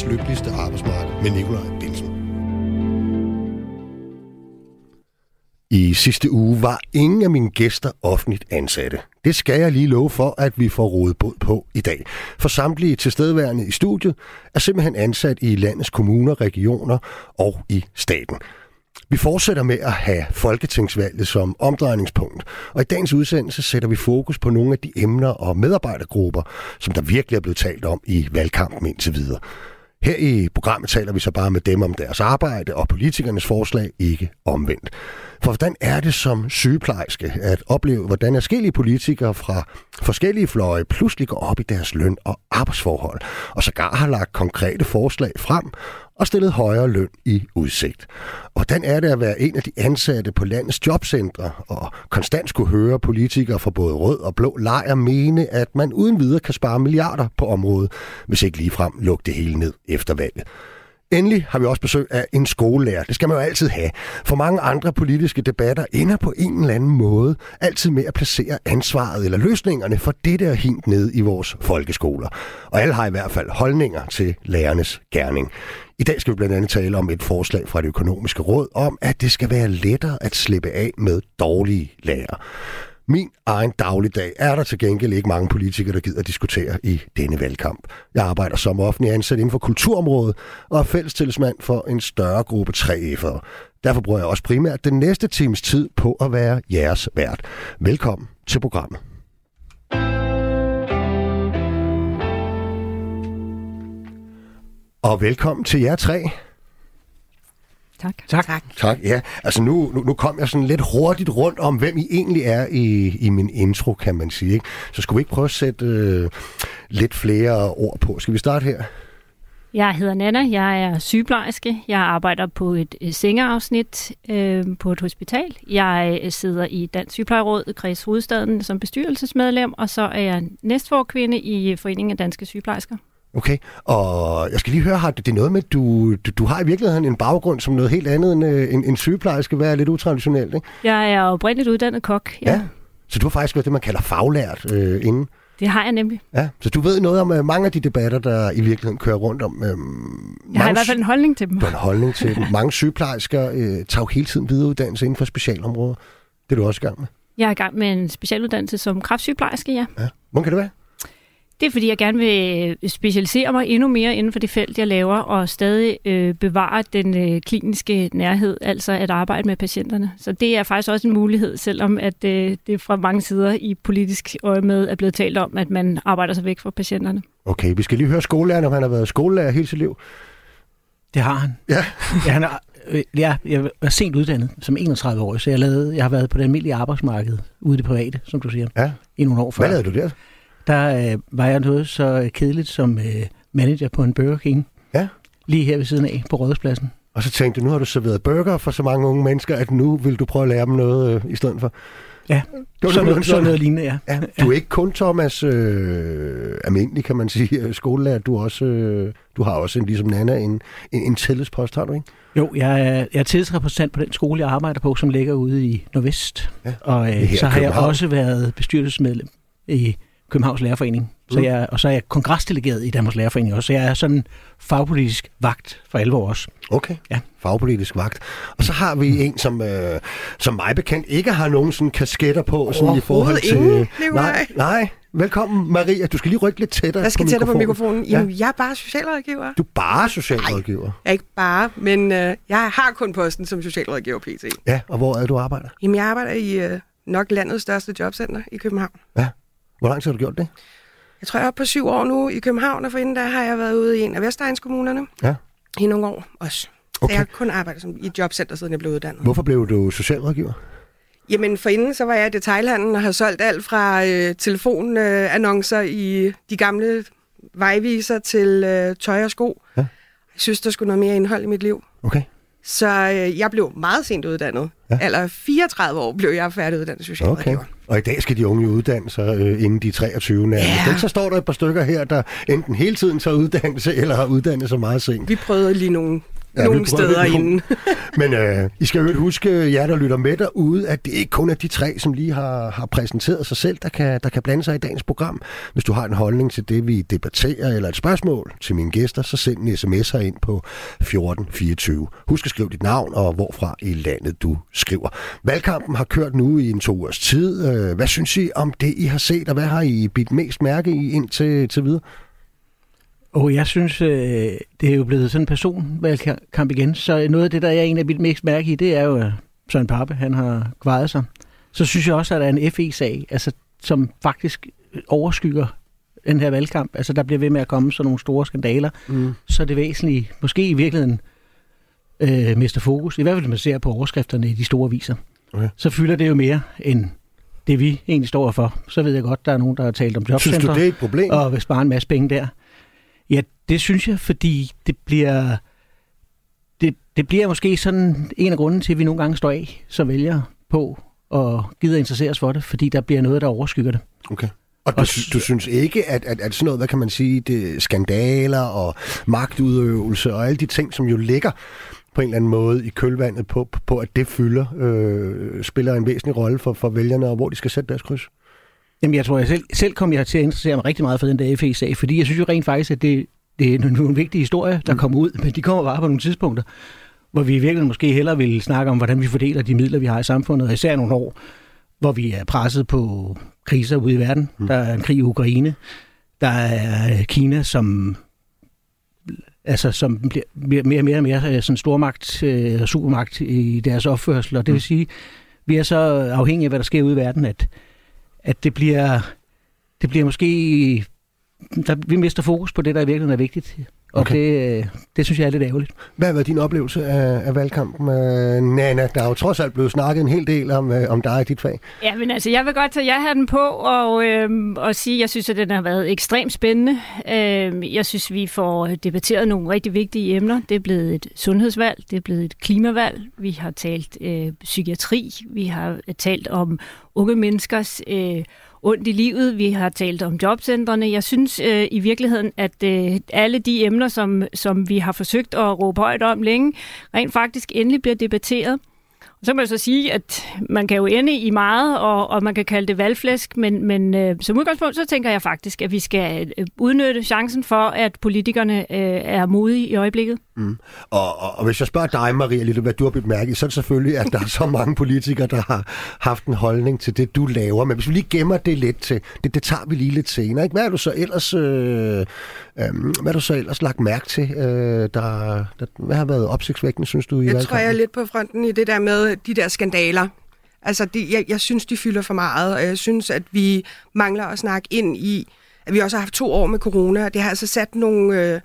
verdens lykkeligste arbejdsmarked med Nikolaj Bilsen. I sidste uge var ingen af mine gæster offentligt ansatte. Det skal jeg lige love for, at vi får rodet båd på i dag. For samtlige tilstedeværende i studiet er simpelthen ansat i landets kommuner, regioner og i staten. Vi fortsætter med at have folketingsvalget som omdrejningspunkt, og i dagens udsendelse sætter vi fokus på nogle af de emner og medarbejdergrupper, som der virkelig er blevet talt om i valgkampen indtil videre. Her i programmet taler vi så bare med dem om deres arbejde og politikernes forslag, ikke omvendt. For hvordan er det som sygeplejerske at opleve, hvordan forskellige politikere fra forskellige fløje pludselig går op i deres løn og arbejdsforhold, og sågar har lagt konkrete forslag frem og stillet højere løn i udsigt. Og hvordan er det at være en af de ansatte på landets jobcentre og konstant skulle høre politikere fra både rød og blå lejr mene, at man uden videre kan spare milliarder på området, hvis ikke ligefrem lukke det hele ned efter valget. Endelig har vi også besøg af en skolelærer. Det skal man jo altid have. For mange andre politiske debatter ender på en eller anden måde altid med at placere ansvaret eller løsningerne for det der hint ned i vores folkeskoler. Og alle har i hvert fald holdninger til lærernes gerning. I dag skal vi blandt andet tale om et forslag fra det økonomiske råd om, at det skal være lettere at slippe af med dårlige lærere. Min egen dagligdag er der til gengæld ikke mange politikere, der gider diskutere i denne valgkamp. Jeg arbejder som offentlig ansat inden for kulturområdet og er fællestillidsmand for en større gruppe 3F'ere. Derfor bruger jeg også primært den næste times tid på at være jeres vært. Velkommen til programmet. Og velkommen til jer tre. Tak. Tak. tak. Tak, ja. Altså nu, nu, nu kom jeg sådan lidt hurtigt rundt om, hvem I egentlig er i, i min intro, kan man sige. Ikke? Så skulle vi ikke prøve at sætte øh, lidt flere ord på. Skal vi starte her? Jeg hedder Nana, jeg er sygeplejerske. Jeg arbejder på et sengeafsnit øh, på et hospital. Jeg sidder i Dansk Sygeplejeråd i Kreds Hovedstaden som bestyrelsesmedlem, og så er jeg næstforkvinde i Foreningen af Danske Sygeplejersker. Okay, og jeg skal lige høre, har det, det er noget med, du, du, du har i virkeligheden en baggrund som noget helt andet end øh, en, en sygeplejerske, være lidt utraditionelt, ikke? Jeg er oprindeligt uddannet kok, ja. ja. Så du har faktisk været det, man kalder faglært øh, inden? Det har jeg nemlig. Ja, så du ved noget om uh, mange af de debatter, der i virkeligheden kører rundt om. Uh, jeg har i hvert fald en holdning til dem. Du har en holdning til dem. Mange sygeplejersker uh, tager jo hele tiden videreuddannelse inden for specialområder. Det er du også i gang med? Jeg er i gang med en specialuddannelse som kraftsygeplejerske, ja. ja. Hvordan kan det være? Det er, fordi jeg gerne vil specialisere mig endnu mere inden for det felt, jeg laver, og stadig øh, bevare den øh, kliniske nærhed, altså at arbejde med patienterne. Så det er faktisk også en mulighed, selvom at øh, det fra mange sider i politisk øje med er blevet talt om, at man arbejder sig væk fra patienterne. Okay, vi skal lige høre skolelæreren, om han har været skolelærer hele sit liv. Det har han. Ja. ja han er, ja, jeg var sent uddannet som 31 år, så jeg, lavede, jeg har været på det almindelige arbejdsmarked ude i det private, som du siger, ja. i nogle år før. Hvad lavede du der? Der øh, var jeg noget så kedeligt som øh, manager på en Burger King. Ja. Lige her ved siden af på Rådhuspladsen. Og så tænkte du, nu har du serveret burger for så mange unge mennesker, at nu vil du prøve at lære dem noget øh, i stedet for. Ja, det var sådan, noget, sådan noget lignende, ja. ja. Du er ikke kun Thomas øh, almindelig, kan man sige, skolelærer. Du, også, øh, du har også en, ligesom Nana en, en, en tillidspost, har du ikke? Jo, jeg er, jeg er tillidsrepræsentant på den skole, jeg arbejder på, som ligger ude i Nordvest. Ja. Og øh, så har jeg også været bestyrelsesmedlem i Københavns Lærerforening. Så mm. jeg, og så er jeg kongresdelegeret i Danmarks Lærerforening også. Så jeg er sådan fagpolitisk vagt for alvor også. Okay, ja. fagpolitisk vagt. Og så har vi en, som, øh, som mig bekendt ikke har nogen sådan kasketter på. Sådan i forhold til, ingen, nej, nej, velkommen Maria. Du skal lige rykke lidt tættere Jeg skal på tættere mikrofonen. på mikrofonen. Jamen, ja. jeg er bare socialrådgiver. Du er bare socialrådgiver? Nej, jeg er ikke bare, men øh, jeg har kun posten som socialrådgiver PT. Ja, og hvor er du arbejder? Jamen, jeg arbejder i øh, nok landets største jobcenter i København. Ja. Hvor lang tid har du gjort det? Jeg tror, jeg er på syv år nu i København, og forinden der har jeg været ude i en af Vestegnskommunerne. Ja. I nogle år også. Okay. Så jeg har kun arbejdet som, i jobcenter, siden jeg blev uddannet. Hvorfor blev du socialrådgiver? Jamen, forinden så var jeg i detailhandlen og har solgt alt fra øh, telefonannoncer øh, i de gamle vejviser til øh, tøj og sko. Ja. Jeg synes, der skulle noget mere indhold i mit liv. Okay. Så øh, jeg blev meget sent uddannet. Ja. Eller 34 år blev jeg færdiguddannet socialrådgiver. Okay. Og i dag skal de unge uddanne sig øh, inden de 23 nærmest. Ja. Så står der et par stykker her, der enten hele tiden tager uddannelse, eller har uddannet sig meget sent. Vi prøvede lige nogle ja, nogle steder inden. Men øh, I skal jo huske, jer der lytter med derude, at det ikke kun er de tre, som lige har, har præsenteret sig selv, der kan, der kan blande sig i dagens program. Hvis du har en holdning til det, vi debatterer, eller et spørgsmål til mine gæster, så send en sms ind på 1424. Husk at skrive dit navn og hvorfra i landet du skriver. Valgkampen har kørt nu i en to ugers tid. Øh, hvad synes I om det, I har set, og hvad har I bidt mest mærke i indtil til videre? Og jeg synes, øh, det er jo blevet sådan en personvalgkamp igen, så noget af det, der jeg egentlig er mit mest mærke i, det er jo, at Søren Pape, han har kvaret sig. Så synes jeg også, at der er en FE-sag, altså, som faktisk overskygger den her valgkamp. Altså, der bliver ved med at komme sådan nogle store skandaler. Mm. Så det væsentlige, måske i virkeligheden, øh, mister fokus. I hvert fald, hvis man ser på overskrifterne i de store viser. Okay. Så fylder det jo mere end det, vi egentlig står for. Så ved jeg godt, der er nogen, der har talt om jobcenter. Synes du, det er et problem? Og vil spare en masse penge der. Ja, det synes jeg, fordi det bliver, det, det bliver måske sådan en af grunden til, at vi nogle gange står af som vælger på og gider interessere os for det, fordi der bliver noget, der overskygger det. Okay. Og du, du synes ikke, at, at, at sådan noget, hvad kan man sige, det skandaler og magtudøvelse og alle de ting, som jo ligger på en eller anden måde i kølvandet på, på at det fylder, øh, spiller en væsentlig rolle for, for vælgerne, og hvor de skal sætte deres kryds? Jamen, jeg tror, jeg selv, selv kom jeg til at interessere mig rigtig meget for den der FE-sag, fordi jeg synes jo rent faktisk, at det, det er nogle vigtige historier, der mm. kommer ud, men de kommer bare på nogle tidspunkter, hvor vi i virkeligheden måske hellere vil snakke om, hvordan vi fordeler de midler, vi har i samfundet, og især nogle år, hvor vi er presset på kriser ude i verden. Mm. Der er en krig i Ukraine. Der er Kina, som altså, som bliver mere og mere, og mere øh, sådan stormagt, øh, supermagt i deres opførsel, og det vil mm. sige, vi er så afhængige af, hvad der sker ude i verden, at at det bliver, det bliver måske... Der, vi mister fokus på det, der i virkeligheden er vigtigt. Og okay. det, øh, det synes jeg er lidt ærgerligt. Hvad har været din oplevelse af, af valgkampen, uh, Nana? Der er jo trods alt blevet snakket en hel del om, uh, om dig og dit fag. Ja, men altså, jeg vil godt tage jer den på og, øh, og sige, at jeg synes, at den har været ekstremt spændende. Øh, jeg synes, vi får debatteret nogle rigtig vigtige emner. Det er blevet et sundhedsvalg, det er blevet et klimavalg. Vi har talt øh, psykiatri, vi har talt om unge menneskers... Øh, ondt i livet. Vi har talt om jobcentrene. Jeg synes øh, i virkeligheden, at øh, alle de emner, som, som vi har forsøgt at råbe højt om længe, rent faktisk endelig bliver debatteret. Så må jeg så sige, at man kan jo ende i meget, og, og man kan kalde det valgflæsk, men, men øh, som udgangspunkt, så tænker jeg faktisk, at vi skal øh, udnytte chancen for, at politikerne øh, er modige i øjeblikket. Mm. Og, og, og hvis jeg spørger dig, Maria, lidt hvad du har bemærket, så er det selvfølgelig, at der er så mange politikere, der har haft en holdning til det, du laver. Men hvis vi lige gemmer det lidt til, det, det tager vi lige lidt senere. Ikke? Hvad er du så ellers, øh, øh, hvad er du så ellers lagt mærke til, øh, der, der, hvad har været opsigtsvækkende, synes du? I jeg tror, jeg er lidt på fronten i det der med de der skandaler. Altså, de, jeg, jeg synes, de fylder for meget, og jeg synes, at vi mangler at snakke ind i, at vi også har haft to år med corona, og det har altså sat nogle... Øh,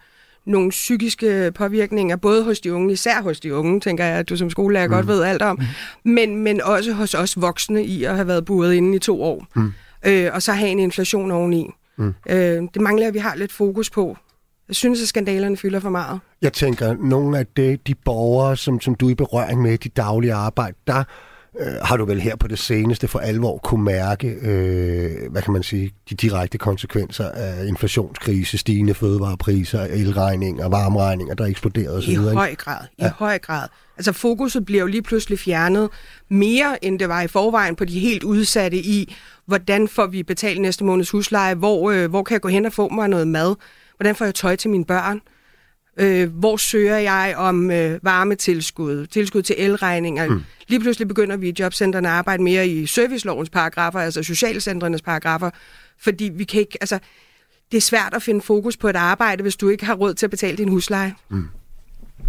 nogle psykiske påvirkninger, både hos de unge, især hos de unge, tænker jeg, at du som skolelærer mm. godt ved alt om, men, men også hos os voksne i at have været buret inde i to år, mm. øh, og så have en inflation oveni. Mm. Øh, det mangler, at vi har lidt fokus på. Jeg synes, at skandalerne fylder for meget. Jeg tænker, nogle af det, de borgere, som, som du er i berøring med i dit daglige arbejde, der øh, har du vel her på det seneste for alvor kunne mærke, øh, hvad kan man sige, de direkte konsekvenser af inflationskrise, stigende fødevarepriser, elregninger, varmeregninger, der eksploderede osv. I høj grad, i ja. høj grad. Altså fokuset bliver jo lige pludselig fjernet mere, end det var i forvejen på de helt udsatte i, hvordan får vi betalt næste måneds husleje, hvor, øh, hvor kan jeg gå hen og få mig noget mad, hvordan får jeg tøj til mine børn, øh, hvor søger jeg om øh, varmetilskud, tilskud til elregninger. Mm. Lige pludselig begynder vi i jobcentrene at arbejde mere i servicelovens paragrafer, altså socialcentrenes paragrafer, fordi vi kan ikke, altså, det er svært at finde fokus på et arbejde, hvis du ikke har råd til at betale din husleje. Mm.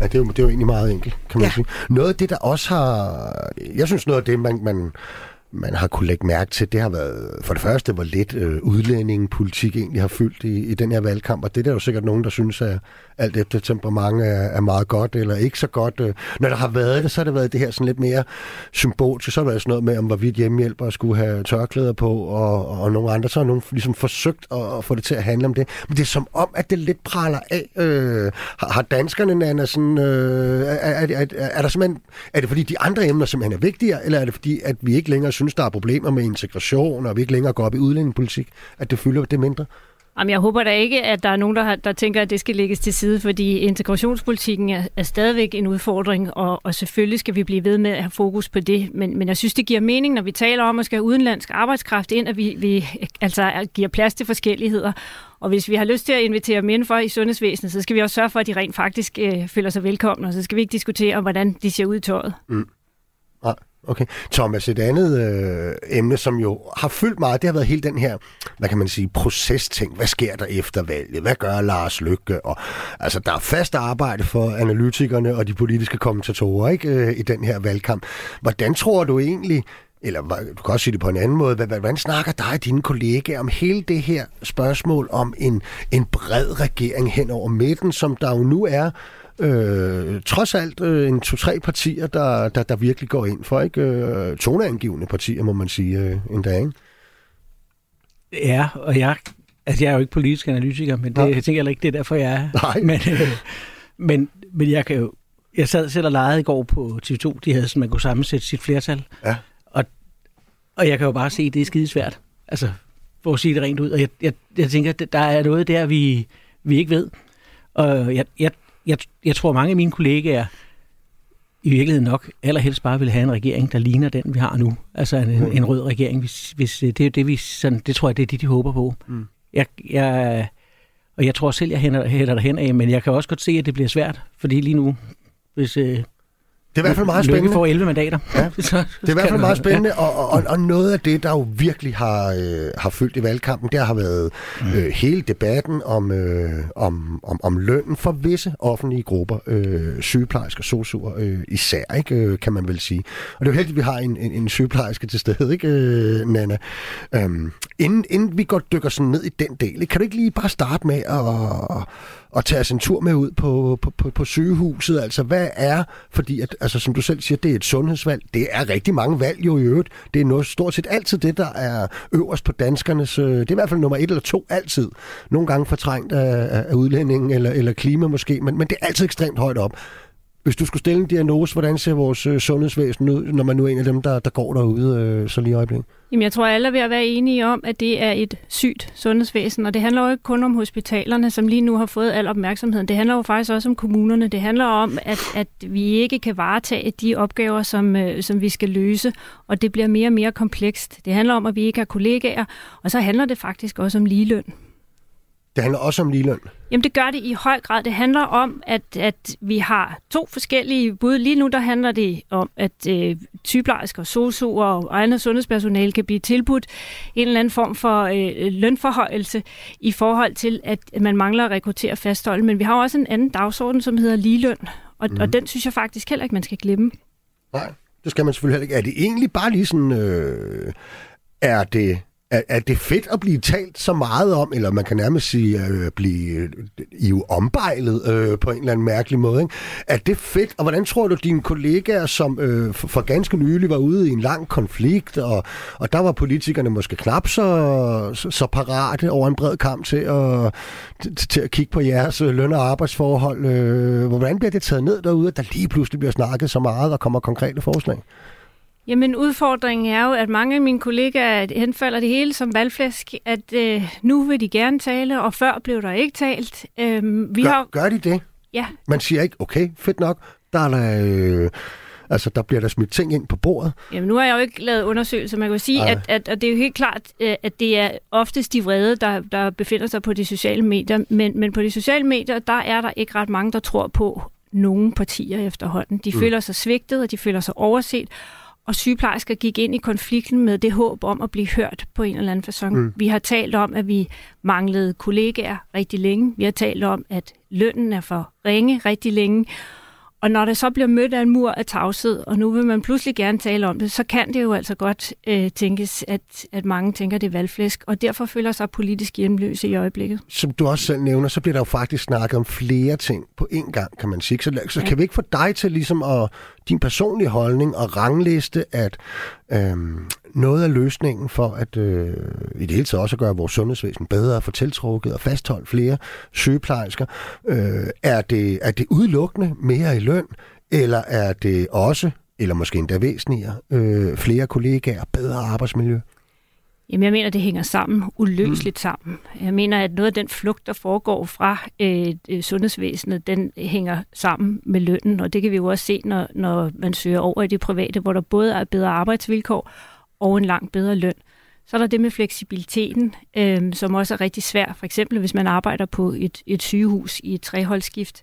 Ja, det er, jo, det er jo egentlig meget enkelt, kan man ja. sige. Noget af det, der også har... Jeg synes, noget af det, man, man man har kunne lægge mærke til, det har været for det første, hvor lidt øh, udlændingepolitik egentlig har fyldt i, i den her valgkamp, og det er der jo sikkert nogen, der synes, at alt efter temperament er, er meget godt eller ikke så godt. Øh, når der har været det, så har det været det her sådan lidt mere symbolisk. Så har det været sådan noget med, om hvorvidt hjemmehjælpere skulle have tørklæder på, og, og nogle andre. Så har nogen ligesom forsøgt at, at få det til at handle om det. Men det er som om, at det lidt praler af. Øh, har, har danskerne, Nana, sådan... Øh, er, er, er, er, der simpelthen... Er det fordi, de andre emner simpelthen er vigtigere, eller er det fordi, at vi ikke længere synes, der er problemer med integration, og vi ikke længere går op i udlændingepolitik, at det fylder det mindre? Jamen, jeg håber da ikke, at der er nogen, der, har, der tænker, at det skal lægges til side, fordi integrationspolitikken er, er stadigvæk en udfordring, og, og selvfølgelig skal vi blive ved med at have fokus på det. Men, men jeg synes, det giver mening, når vi taler om at skal have udenlandsk arbejdskraft ind, at vi, vi altså giver plads til forskelligheder. Og hvis vi har lyst til at invitere dem for i sundhedsvæsenet, så skal vi også sørge for, at de rent faktisk øh, føler sig velkomne, og så skal vi ikke diskutere, hvordan de ser ud i tøjet. Mm. Okay. Thomas, et andet øh, emne, som jo har fyldt meget, det har været hele den her, hvad kan man sige, procesting. Hvad sker der efter valget? Hvad gør Lars Lykke? Og, altså, der er fast arbejde for analytikerne og de politiske kommentatorer ikke, øh, i den her valgkamp. Hvordan tror du egentlig, eller du kan også sige det på en anden måde, hvordan snakker dig og dine kollegaer om hele det her spørgsmål om en, en bred regering hen over midten, som der jo nu er øh, trods alt øh, en to-tre partier, der, der, der virkelig går ind for, ikke? Øh, toneangivende partier, må man sige, øh, endda, ikke? Ja, og jeg, altså jeg er jo ikke politisk analytiker, men det, jeg tænker heller ikke, det er derfor, jeg er. Nej. Men, øh, men, men jeg kan jo, jeg sad selv og legede i går på TV2, de havde sådan, man kunne sammensætte sit flertal. Ja. Og, og jeg kan jo bare se, at det er skidesvært. Altså, for at sige det rent ud. Og jeg, jeg, jeg tænker, der er noget der, vi, vi ikke ved. Og jeg, jeg, jeg, jeg tror, mange af mine kollegaer i virkeligheden nok allerhelst bare vil have en regering, der ligner den, vi har nu. Altså en, mm. en rød regering. Hvis, hvis det er det, vi sådan, det tror jeg, det er det, de håber på. Mm. Jeg, jeg, og jeg tror selv, jeg hælder derhen af, men jeg kan også godt se, at det bliver svært, fordi lige nu, hvis, øh, det er i hvert fald meget spændende. Lykke får 11 mandater. Ja. så, det er i hvert fald meget spændende, ja. og, og, og noget af det, der jo virkelig har, øh, har fyldt i valgkampen, det har været mm. øh, hele debatten om, øh, om, om, om lønnen for visse offentlige grupper, øh, sygeplejersker, sosuer øh, især, ikke, øh, kan man vel sige. Og det er jo heldigt, at vi har en, en, en sygeplejerske til stede, ikke, øh, Nana? Øhm, inden, inden vi går dykker sådan ned i den del, kan du ikke lige bare starte med at at tage sin en tur med ud på, på, på, på sygehuset. Altså, hvad er, fordi at, altså, som du selv siger, det er et sundhedsvalg. Det er rigtig mange valg jo i øvrigt. Det er noget, stort set altid det, der er øverst på danskernes... Øh, det er i hvert fald nummer et eller to altid. Nogle gange fortrængt af, af udlændingen eller, eller klima måske, men, men det er altid ekstremt højt op. Hvis du skulle stille en diagnose, hvordan ser vores øh, sundhedsvæsen ud, når man nu er en af dem, der, der går derude øh, så lige i øjeblikket? Jamen, jeg tror, alle er ved at være enige om, at det er et sygt sundhedsvæsen, og det handler jo ikke kun om hospitalerne, som lige nu har fået al opmærksomheden. Det handler jo faktisk også om kommunerne. Det handler om, at, at vi ikke kan varetage de opgaver, som, øh, som vi skal løse, og det bliver mere og mere komplekst. Det handler om, at vi ikke har kollegaer, og så handler det faktisk også om ligeløn. Det handler også om ligeløn? Jamen det gør det i høj grad. Det handler om, at, at vi har to forskellige bud. Lige nu der handler det om, at øh, sygeplejersker, sosuer og andet sundhedspersonale kan blive tilbudt en eller anden form for øh, lønforhøjelse i forhold til, at man mangler at rekruttere fasthold. Men vi har også en anden dagsorden, som hedder ligeløn. Og, mm. og den synes jeg faktisk heller ikke, man skal glemme. Nej, det skal man selvfølgelig heller ikke. Er det egentlig bare lige sådan... Øh, er det er, er det fedt at blive talt så meget om, eller man kan nærmest sige at øh, blive øh, i ombejlet øh, på en eller anden mærkelig måde. Ikke? Er det fedt, og hvordan tror du, dine kollegaer, som øh, for, for ganske nylig var ude i en lang konflikt, og, og der var politikerne måske knap så, så, så parate over en bred kamp til at, til, til at kigge på jeres øh, løn- og arbejdsforhold. Øh, hvordan bliver det taget ned derude, at der lige pludselig bliver snakket så meget og kommer konkrete forslag? Jamen udfordringen er jo, at mange af mine kollegaer henfalder det hele som valgflæsk, at øh, nu vil de gerne tale, og før blev der ikke talt. Øh, vi gør, har... gør de det? Ja. Man siger ikke, okay, fedt nok, der er der... Øh... Altså, der bliver der smidt ting ind på bordet. Jamen, nu har jeg jo ikke lavet undersøgelser. Man kan sige, at, at, at det er jo helt klart, øh, at det er oftest de vrede, der, der befinder sig på de sociale medier. Men, men på de sociale medier, der er der ikke ret mange, der tror på nogen partier efterhånden. De mm. føler sig svigtet, og de føler sig overset og sygeplejersker gik ind i konflikten med det håb om at blive hørt på en eller anden façon. Mm. Vi har talt om, at vi manglede kollegaer rigtig længe. Vi har talt om, at lønnen er for ringe rigtig længe. Og når det så bliver mødt af en mur af tavshed, og nu vil man pludselig gerne tale om det, så kan det jo altså godt øh, tænkes, at, at mange tænker, det er valgflæsk, og derfor føler sig politisk hjemløse i øjeblikket. Som du også selv nævner, så bliver der jo faktisk snakket om flere ting på én gang, kan man sige. Så, så ja. kan vi ikke få dig til ligesom at, din personlige holdning og rangliste, at øhm, noget af løsningen for at øh, i det hele taget også gøre vores sundhedsvæsen bedre, få tiltrukket og fastholde flere sygeplejersker, øh, er, det, er det udelukkende mere i løn, eller er det også, eller måske endda væsentligere, øh, flere kollegaer, bedre arbejdsmiljø? Jamen, jeg mener, det hænger sammen, uløseligt mm. sammen. Jeg mener, at noget af den flugt, der foregår fra øh, øh, sundhedsvæsenet, den hænger sammen med lønnen, og det kan vi jo også se, når, når man søger over i det private, hvor der både er bedre arbejdsvilkår og en langt bedre løn. Så er der det med fleksibiliteten, øh, som også er rigtig svært. For eksempel, hvis man arbejder på et, et sygehus i et treholdsskift.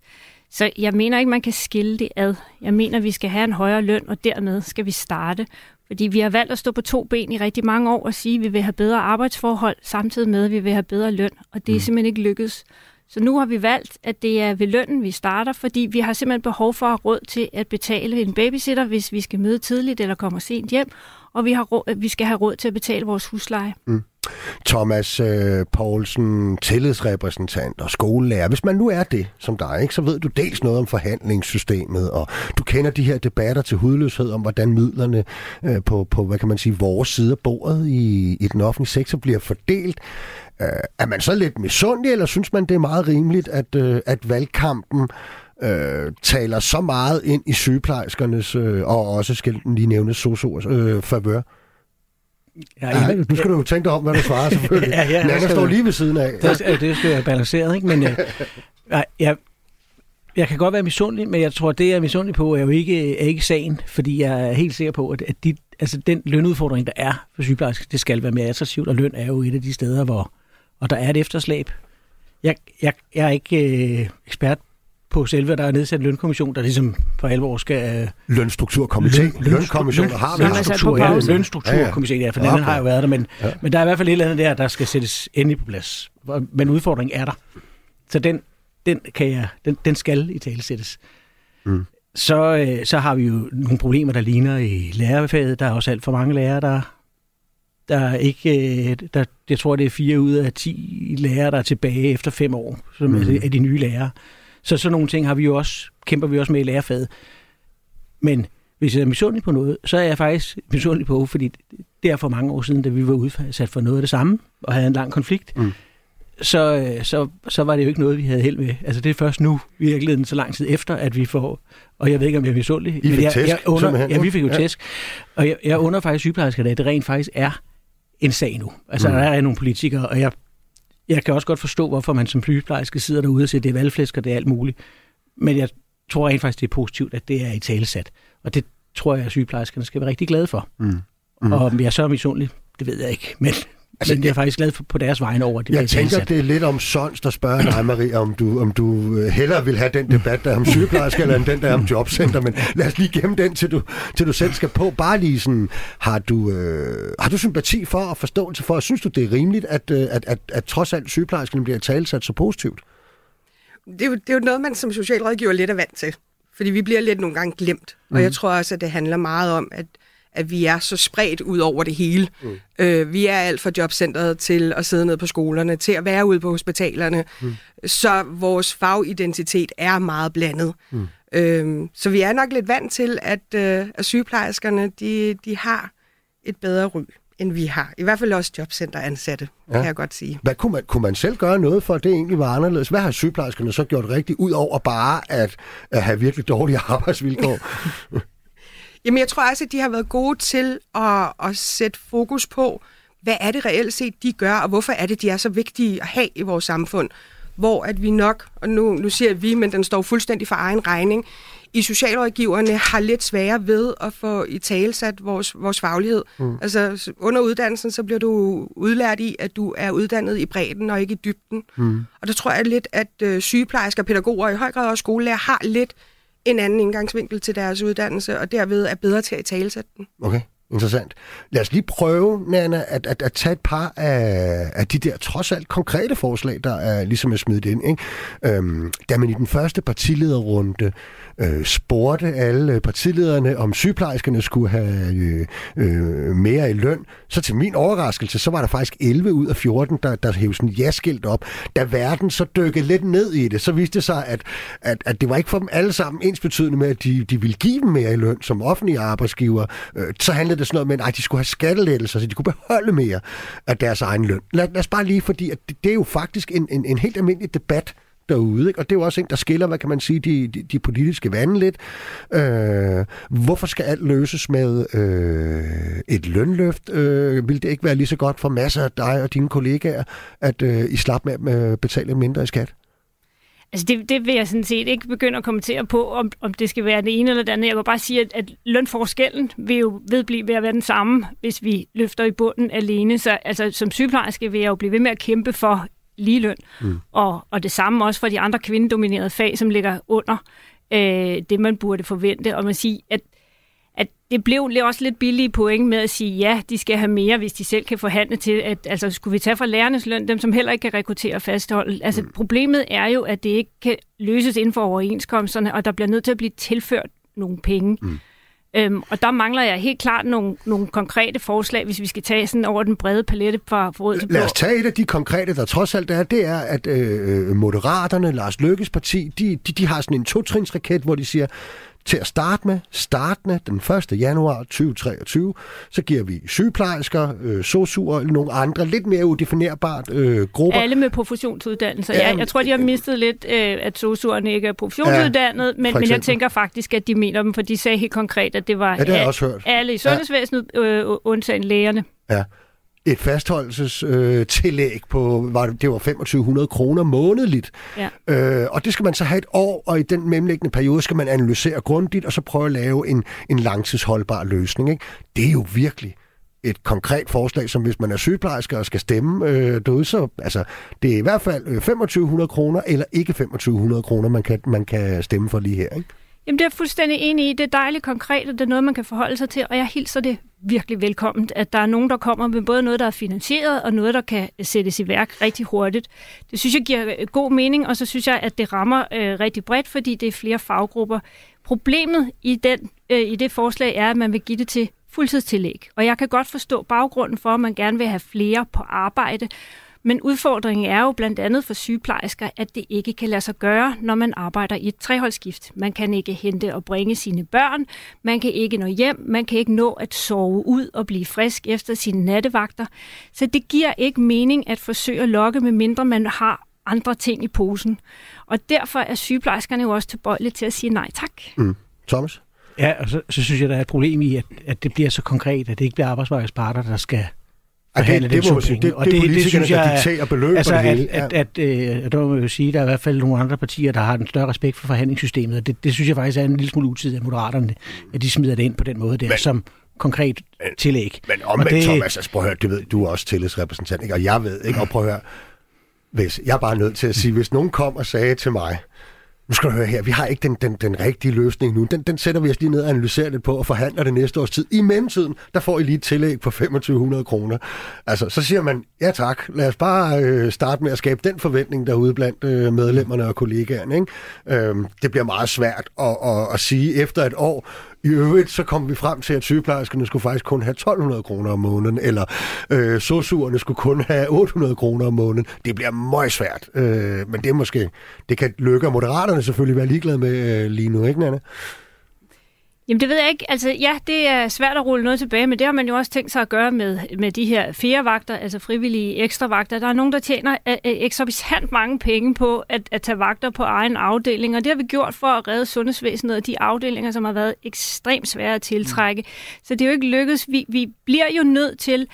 Så jeg mener ikke, man kan skille det ad. Jeg mener, vi skal have en højere løn, og dermed skal vi starte. Fordi vi har valgt at stå på to ben i rigtig mange år og sige, at vi vil have bedre arbejdsforhold, samtidig med, at vi vil have bedre løn. Og det er mm. simpelthen ikke lykkedes. Så nu har vi valgt, at det er ved lønnen, vi starter, fordi vi har simpelthen behov for at have råd til at betale en babysitter, hvis vi skal møde tidligt eller kommer sent hjem, og vi, har råd, vi skal have råd til at betale vores husleje. Mm. Thomas øh, Poulsen, tillidsrepræsentant og skolelærer. Hvis man nu er det som dig, ikke, så ved du dels noget om forhandlingssystemet, og du kender de her debatter til hudløshed om, hvordan midlerne øh, på, på, hvad kan man sige, vores side af bordet i, i den offentlige sektor bliver fordelt. Øh, er man så lidt misundelig, eller synes man, det er meget rimeligt, at, øh, at valgkampen øh, taler så meget ind i sygeplejerskernes, øh, og også skal lige nævne sosuers øh, favør? Ja, ja, nu skal du jo tænke dig om, hvad du svarer, selvfølgelig. ja, ja, Nana står lige ved siden af. Det, ja. det skal være balanceret, ikke? Men øh, jeg, jeg kan godt være misundelig, men jeg tror, det jeg er misundelig på, er jo ikke, er ikke sagen, fordi jeg er helt sikker på, at, at de, altså den lønudfordring, der er for sygeplejersker, det skal være mere attraktivt, og løn er jo et af de steder, hvor og der er et efterslæb. Jeg, jeg, jeg er ikke øh, ekspert på selve, der er nedsat en lønkommission, der ligesom for alvor skal... Øh, Lønstrukturkomité. Løn, Lønkommission har vi. Lønstruktur, ja, lønstrukturkomité, ja, ja. for den okay. har jo været der, men, ja. men der er i hvert fald et eller andet der, der skal sættes endelig på plads. Men udfordringen er der. Så den, den, kan jeg, den, den skal i tale sættes. Mm. Så, øh, så har vi jo nogle problemer, der ligner i lærerfaget. Der er også alt for mange lærere, der der er ikke, øh, der, jeg tror, det er fire ud af ti lærere, der er tilbage efter fem år, som mm. er de nye lærere. Så sådan nogle ting har vi jo også, kæmper vi også med i lærerfaget. Men hvis jeg er misundelig på noget, så er jeg faktisk misundelig på, fordi det er for mange år siden, da vi var udsat for noget af det samme, og havde en lang konflikt, mm. så, øh, så, så var det jo ikke noget, vi havde held med. Altså det er først nu, virkelig så lang tid efter, at vi får, og jeg ved ikke, om jeg er misundelig. I fik jeg, tæsk, jeg under, Ja, vi fik jo ja. tæsk. Og jeg, jeg under faktisk sygeplejersker, at det rent faktisk er en sag nu. Altså, mm. der er nogle politikere, og jeg, jeg kan også godt forstå, hvorfor man som sygeplejerske sidder derude og siger, at det er valgflæsk, og det er alt muligt. Men jeg tror rent faktisk, det er positivt, at det er i talesat. Og det tror jeg, at sygeplejerskerne skal være rigtig glade for. Mm. Mm. Og om jeg er så misundelig, det ved jeg ikke. Men Altså, men jeg er faktisk glad for, på deres vegne over, det Jeg tænker, ansat. det er lidt om sons, der spørger dig, Maria, om du, om du øh, hellere vil have den debat, der er om sygeplejerske, eller den, der er om jobcenter. Men lad os lige gemme den, til du, til du selv skal på. Bare lige sådan, har du, øh, har du sympati for og forståelse for, og synes du, det er rimeligt, at, øh, at, at, at, at trods alt sygeplejerskerne bliver talsat så positivt? Det er, jo, det er jo noget, man som socialrådgiver lidt er vant til. Fordi vi bliver lidt nogle gange glemt. Og mm. jeg tror også, at det handler meget om, at at vi er så spredt ud over det hele. Mm. Øh, vi er alt fra jobcentret til at sidde nede på skolerne, til at være ude på hospitalerne. Mm. Så vores fagidentitet er meget blandet. Mm. Øh, så vi er nok lidt vant til, at, øh, at sygeplejerskerne de, de har et bedre ry end vi har. I hvert fald også jobcenteransatte, ja. kan jeg godt sige. Hvad kunne man, kunne man selv gøre noget for, at det egentlig var anderledes? Hvad har sygeplejerskerne så gjort rigtigt, ud over bare at, at have virkelig dårlige arbejdsvilkår? Jamen, jeg tror også, at de har været gode til at, at sætte fokus på, hvad er det reelt set, de gør, og hvorfor er det, de er så vigtige at have i vores samfund. Hvor at vi nok, og nu, nu siger vi, men den står fuldstændig for egen regning, i socialrådgiverne har lidt sværere ved at få i talesat vores, vores faglighed. Mm. Altså under uddannelsen, så bliver du udlært i, at du er uddannet i bredden og ikke i dybden. Mm. Og der tror jeg lidt, at øh, sygeplejersker, pædagoger og i høj grad også skolelærer har lidt en anden indgangsvinkel til deres uddannelse, og derved er bedre til at talesætte den. Okay. Interessant. Lad os lige prøve, Nana, at, at, at tage et par af, af de der trods alt konkrete forslag, der er ligesom er smidt ind. Ikke? Øhm, da man i den første partilederrunde øh, spurgte alle partilederne, om sygeplejerskerne skulle have øh, øh, mere i løn. Så til min overraskelse, så var der faktisk 11 ud af 14, der, der hævde sådan ja-skilt op. Da verden så dykkede lidt ned i det, så viste det sig, at, at, at det var ikke for dem alle sammen ens betydende med, at de, de ville give dem mere i løn som offentlige arbejdsgiver. Øh, så handlede det sådan noget med, at de skulle have skattelettelser, så de kunne beholde mere af deres egen løn. Lad, lad os bare lige, fordi at det, det er jo faktisk en, en, en helt almindelig debat, derude. Ikke? Og det er jo også en, der skiller, hvad kan man sige, de, de, de politiske vande lidt. Øh, hvorfor skal alt løses med øh, et lønløft? Øh, vil det ikke være lige så godt for masser af dig og dine kollegaer, at øh, I slap med at øh, betale mindre i skat? Altså det, det vil jeg sådan set ikke begynde at kommentere på, om, om det skal være det ene eller det andet. Jeg vil bare sige, at, at lønforskellen vil jo vedblive ved at være den samme, hvis vi løfter i bunden alene. Så altså, som sygeplejerske vil jeg jo blive ved med at kæmpe for ligeløn, mm. og, og det samme også for de andre kvindedominerede fag, som ligger under øh, det, man burde forvente. Og man siger, at at det blev også lidt billige point med at sige, ja, de skal have mere, hvis de selv kan forhandle til, at altså, skulle vi tage fra lærernes løn, dem som heller ikke kan rekruttere og fastholde. Altså, mm. problemet er jo, at det ikke kan løses inden for overenskomsterne, og der bliver nødt til at blive tilført nogle penge. Mm. Øhm, og der mangler jeg helt klart nogle, nogle konkrete forslag, hvis vi skal tage sådan over den brede palette fra forråd til Lad os tage et af de konkrete, der trods alt er, det er, at øh, Moderaterne, Lars Lykkes parti, de, de, de har sådan en totrinsraket, hvor de siger, til at starte med, startende den 1. januar 2023, så giver vi sygeplejersker, øh, sosuer eller nogle andre lidt mere udefinerbart øh, grupper. Alle med professionsuddannelse. Ja, jeg, jeg tror, de har mistet lidt, øh, at sosuerne ikke er professionsuddannede, ja, men, men jeg tænker faktisk, at de mener dem, for de sagde helt konkret, at det var ja, det har også hørt. alle i sundhedsvæsenet, øh, undtagen lægerne. Ja et fastholdelsestillæg øh, på, var det, det var 2500 kroner månedligt. Ja. Øh, og det skal man så have et år, og i den mellemliggende periode skal man analysere grundigt, og så prøve at lave en, en langtidsholdbar løsning. Ikke? Det er jo virkelig et konkret forslag, som hvis man er sygeplejerske og skal stemme øh, derude, så altså, det er i hvert fald 2500 øh, kroner, eller ikke 2500 kroner, man kan, man kan stemme for lige her. Ikke? Jamen, det er jeg fuldstændig enig i. Det er dejligt konkret, og det er noget, man kan forholde sig til, og jeg hilser det virkelig velkomment, at der er nogen, der kommer med både noget, der er finansieret, og noget, der kan sættes i værk rigtig hurtigt. Det synes jeg giver øh, god mening, og så synes jeg, at det rammer øh, rigtig bredt, fordi det er flere faggrupper. Problemet i, den, øh, i det forslag er, at man vil give det til fuldtidstillæg. Og jeg kan godt forstå baggrunden for, at man gerne vil have flere på arbejde, men udfordringen er jo blandt andet for sygeplejersker, at det ikke kan lade sig gøre, når man arbejder i et treholdsskift. Man kan ikke hente og bringe sine børn, man kan ikke nå hjem, man kan ikke nå at sove ud og blive frisk efter sine nattevagter. Så det giver ikke mening at forsøge at lokke, med mindre man har andre ting i posen. Og derfor er sygeplejerskerne jo også tilbøjelige til at sige nej tak. Mm. Thomas? Ja, og så, så synes jeg, der er et problem i, at, at det bliver så konkret, at det ikke bliver arbejdsmarkedsparter, der skal forhandle det, det, må, det, det, og det, det, det synes jeg, der dikterer beløb altså, det hele. At, at, at, øh, der må jo sige, at der er i hvert fald nogle andre partier, der har en større respekt for forhandlingssystemet, og det, det synes jeg faktisk er en lille smule utid af moderaterne, at de smider det ind på den måde der, men, som konkret tillæg. Men omvendt, det, Thomas, altså, prøv at høre, du ved, du er også tillidsrepræsentant, ikke? og jeg ved, ikke? og prøv at høre, hvis, jeg er bare nødt til at sige, hvis nogen kom og sagde til mig, nu skal du høre her, vi har ikke den, den, den rigtige løsning nu. Den, den sætter vi os lige ned og analyserer det på og forhandler det næste års tid. I mellemtiden, der får I lige et tillæg på 2500 kroner. Altså, så siger man, ja tak, lad os bare øh, starte med at skabe den forventning derude blandt øh, medlemmerne og kollegaerne. Ikke? Øh, det bliver meget svært at, at, at sige efter et år, i øvrigt så kom vi frem til, at sygeplejerskerne skulle faktisk kun have 1200 kroner om måneden, eller øh, sosuerne skulle kun have 800 kroner om måneden. Det bliver meget svært, øh, men det er måske, det kan lykke, og moderaterne selvfølgelig være ligeglade med øh, lige nu, ikke Nanne? Jamen det ved jeg ikke. Altså ja, det er svært at rulle noget tilbage, men det har man jo også tænkt sig at gøre med, med de her fire vagter, altså frivillige ekstra vagter. Der er nogen, der tjener øh, øh, eksorbitant mange penge på at, at tage vagter på egen afdeling, og det har vi gjort for at redde sundhedsvæsenet og de afdelinger, som har været ekstremt svære at tiltrække. Mm. Så det er jo ikke lykkedes. Vi, vi bliver jo nødt til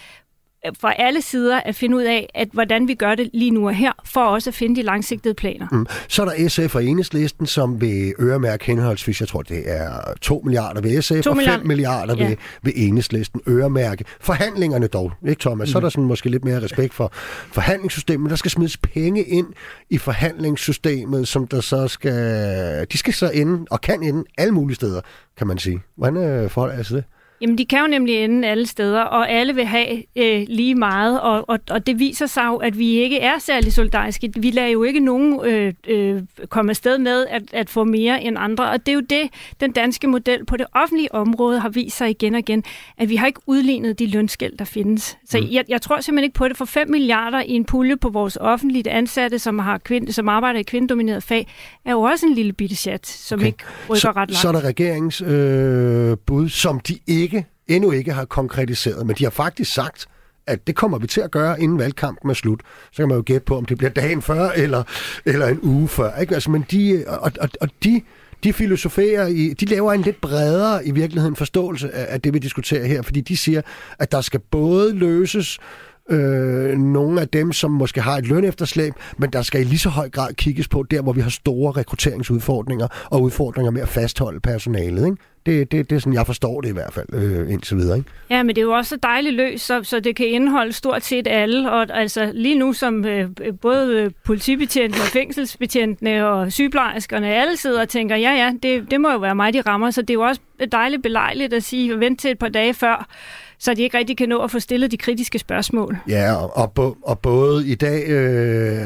fra alle sider at finde ud af, at hvordan vi gør det lige nu og her, for også at finde de langsigtede planer. Mm. Så er der SF og Enhedslisten, som vil øremærke henholdsvis, jeg tror det er 2 milliarder ved SF og 5 milliarder ja. ved, ved Enhedslisten øremærke. Forhandlingerne dog, ikke Thomas? Mm. Så er der sådan måske lidt mere respekt for forhandlingssystemet, der skal smides penge ind i forhandlingssystemet, som der så skal, de skal så ende, og kan ende alle mulige steder, kan man sige. Hvordan øh, forholder jeg sig det? Jamen, de kan jo nemlig ende alle steder, og alle vil have øh, lige meget, og, og, og det viser sig jo, at vi ikke er særlig solidariske. Vi lader jo ikke nogen øh, øh, komme afsted med at, at få mere end andre, og det er jo det, den danske model på det offentlige område har vist sig igen og igen, at vi har ikke udlignet de lønskæld, der findes. Så mm. jeg, jeg tror simpelthen ikke på det. For 5 milliarder i en pulje på vores offentligt ansatte, som, har kvind, som arbejder i kvindedomineret fag, er jo også en lille bitte chat, som okay. ikke rykker så, ret langt. Så er der regeringens øh, bud, som de ikke ikke, endnu ikke har konkretiseret, men de har faktisk sagt, at det kommer vi til at gøre, inden valgkampen er slut. Så kan man jo gætte på, om det bliver dagen før, eller, eller en uge før. Ikke? Altså, men de, og, og, og de de filosoferer i, de laver en lidt bredere i virkeligheden forståelse af, af det, vi diskuterer her, fordi de siger, at der skal både løses øh, nogle af dem, som måske har et lønefterslæb, men der skal i lige så høj grad kigges på der, hvor vi har store rekrutteringsudfordringer og udfordringer med at fastholde personalet. Ikke? Det, det, det er sådan, jeg forstår det i hvert fald øh, indtil videre. Ikke? Ja, men det er jo også dejligt løs, så, så det kan indeholde stort set alle. Og altså lige nu, som øh, både øh, politibetjentene, fængselsbetjentene og sygeplejerskerne, alle sidder og tænker, ja ja, det, det må jo være mig, de rammer. Så det er jo også dejligt belejligt at sige, vent til et par dage før, så de ikke rigtig kan nå at få stillet de kritiske spørgsmål. Ja, og, og, og både i dag øh,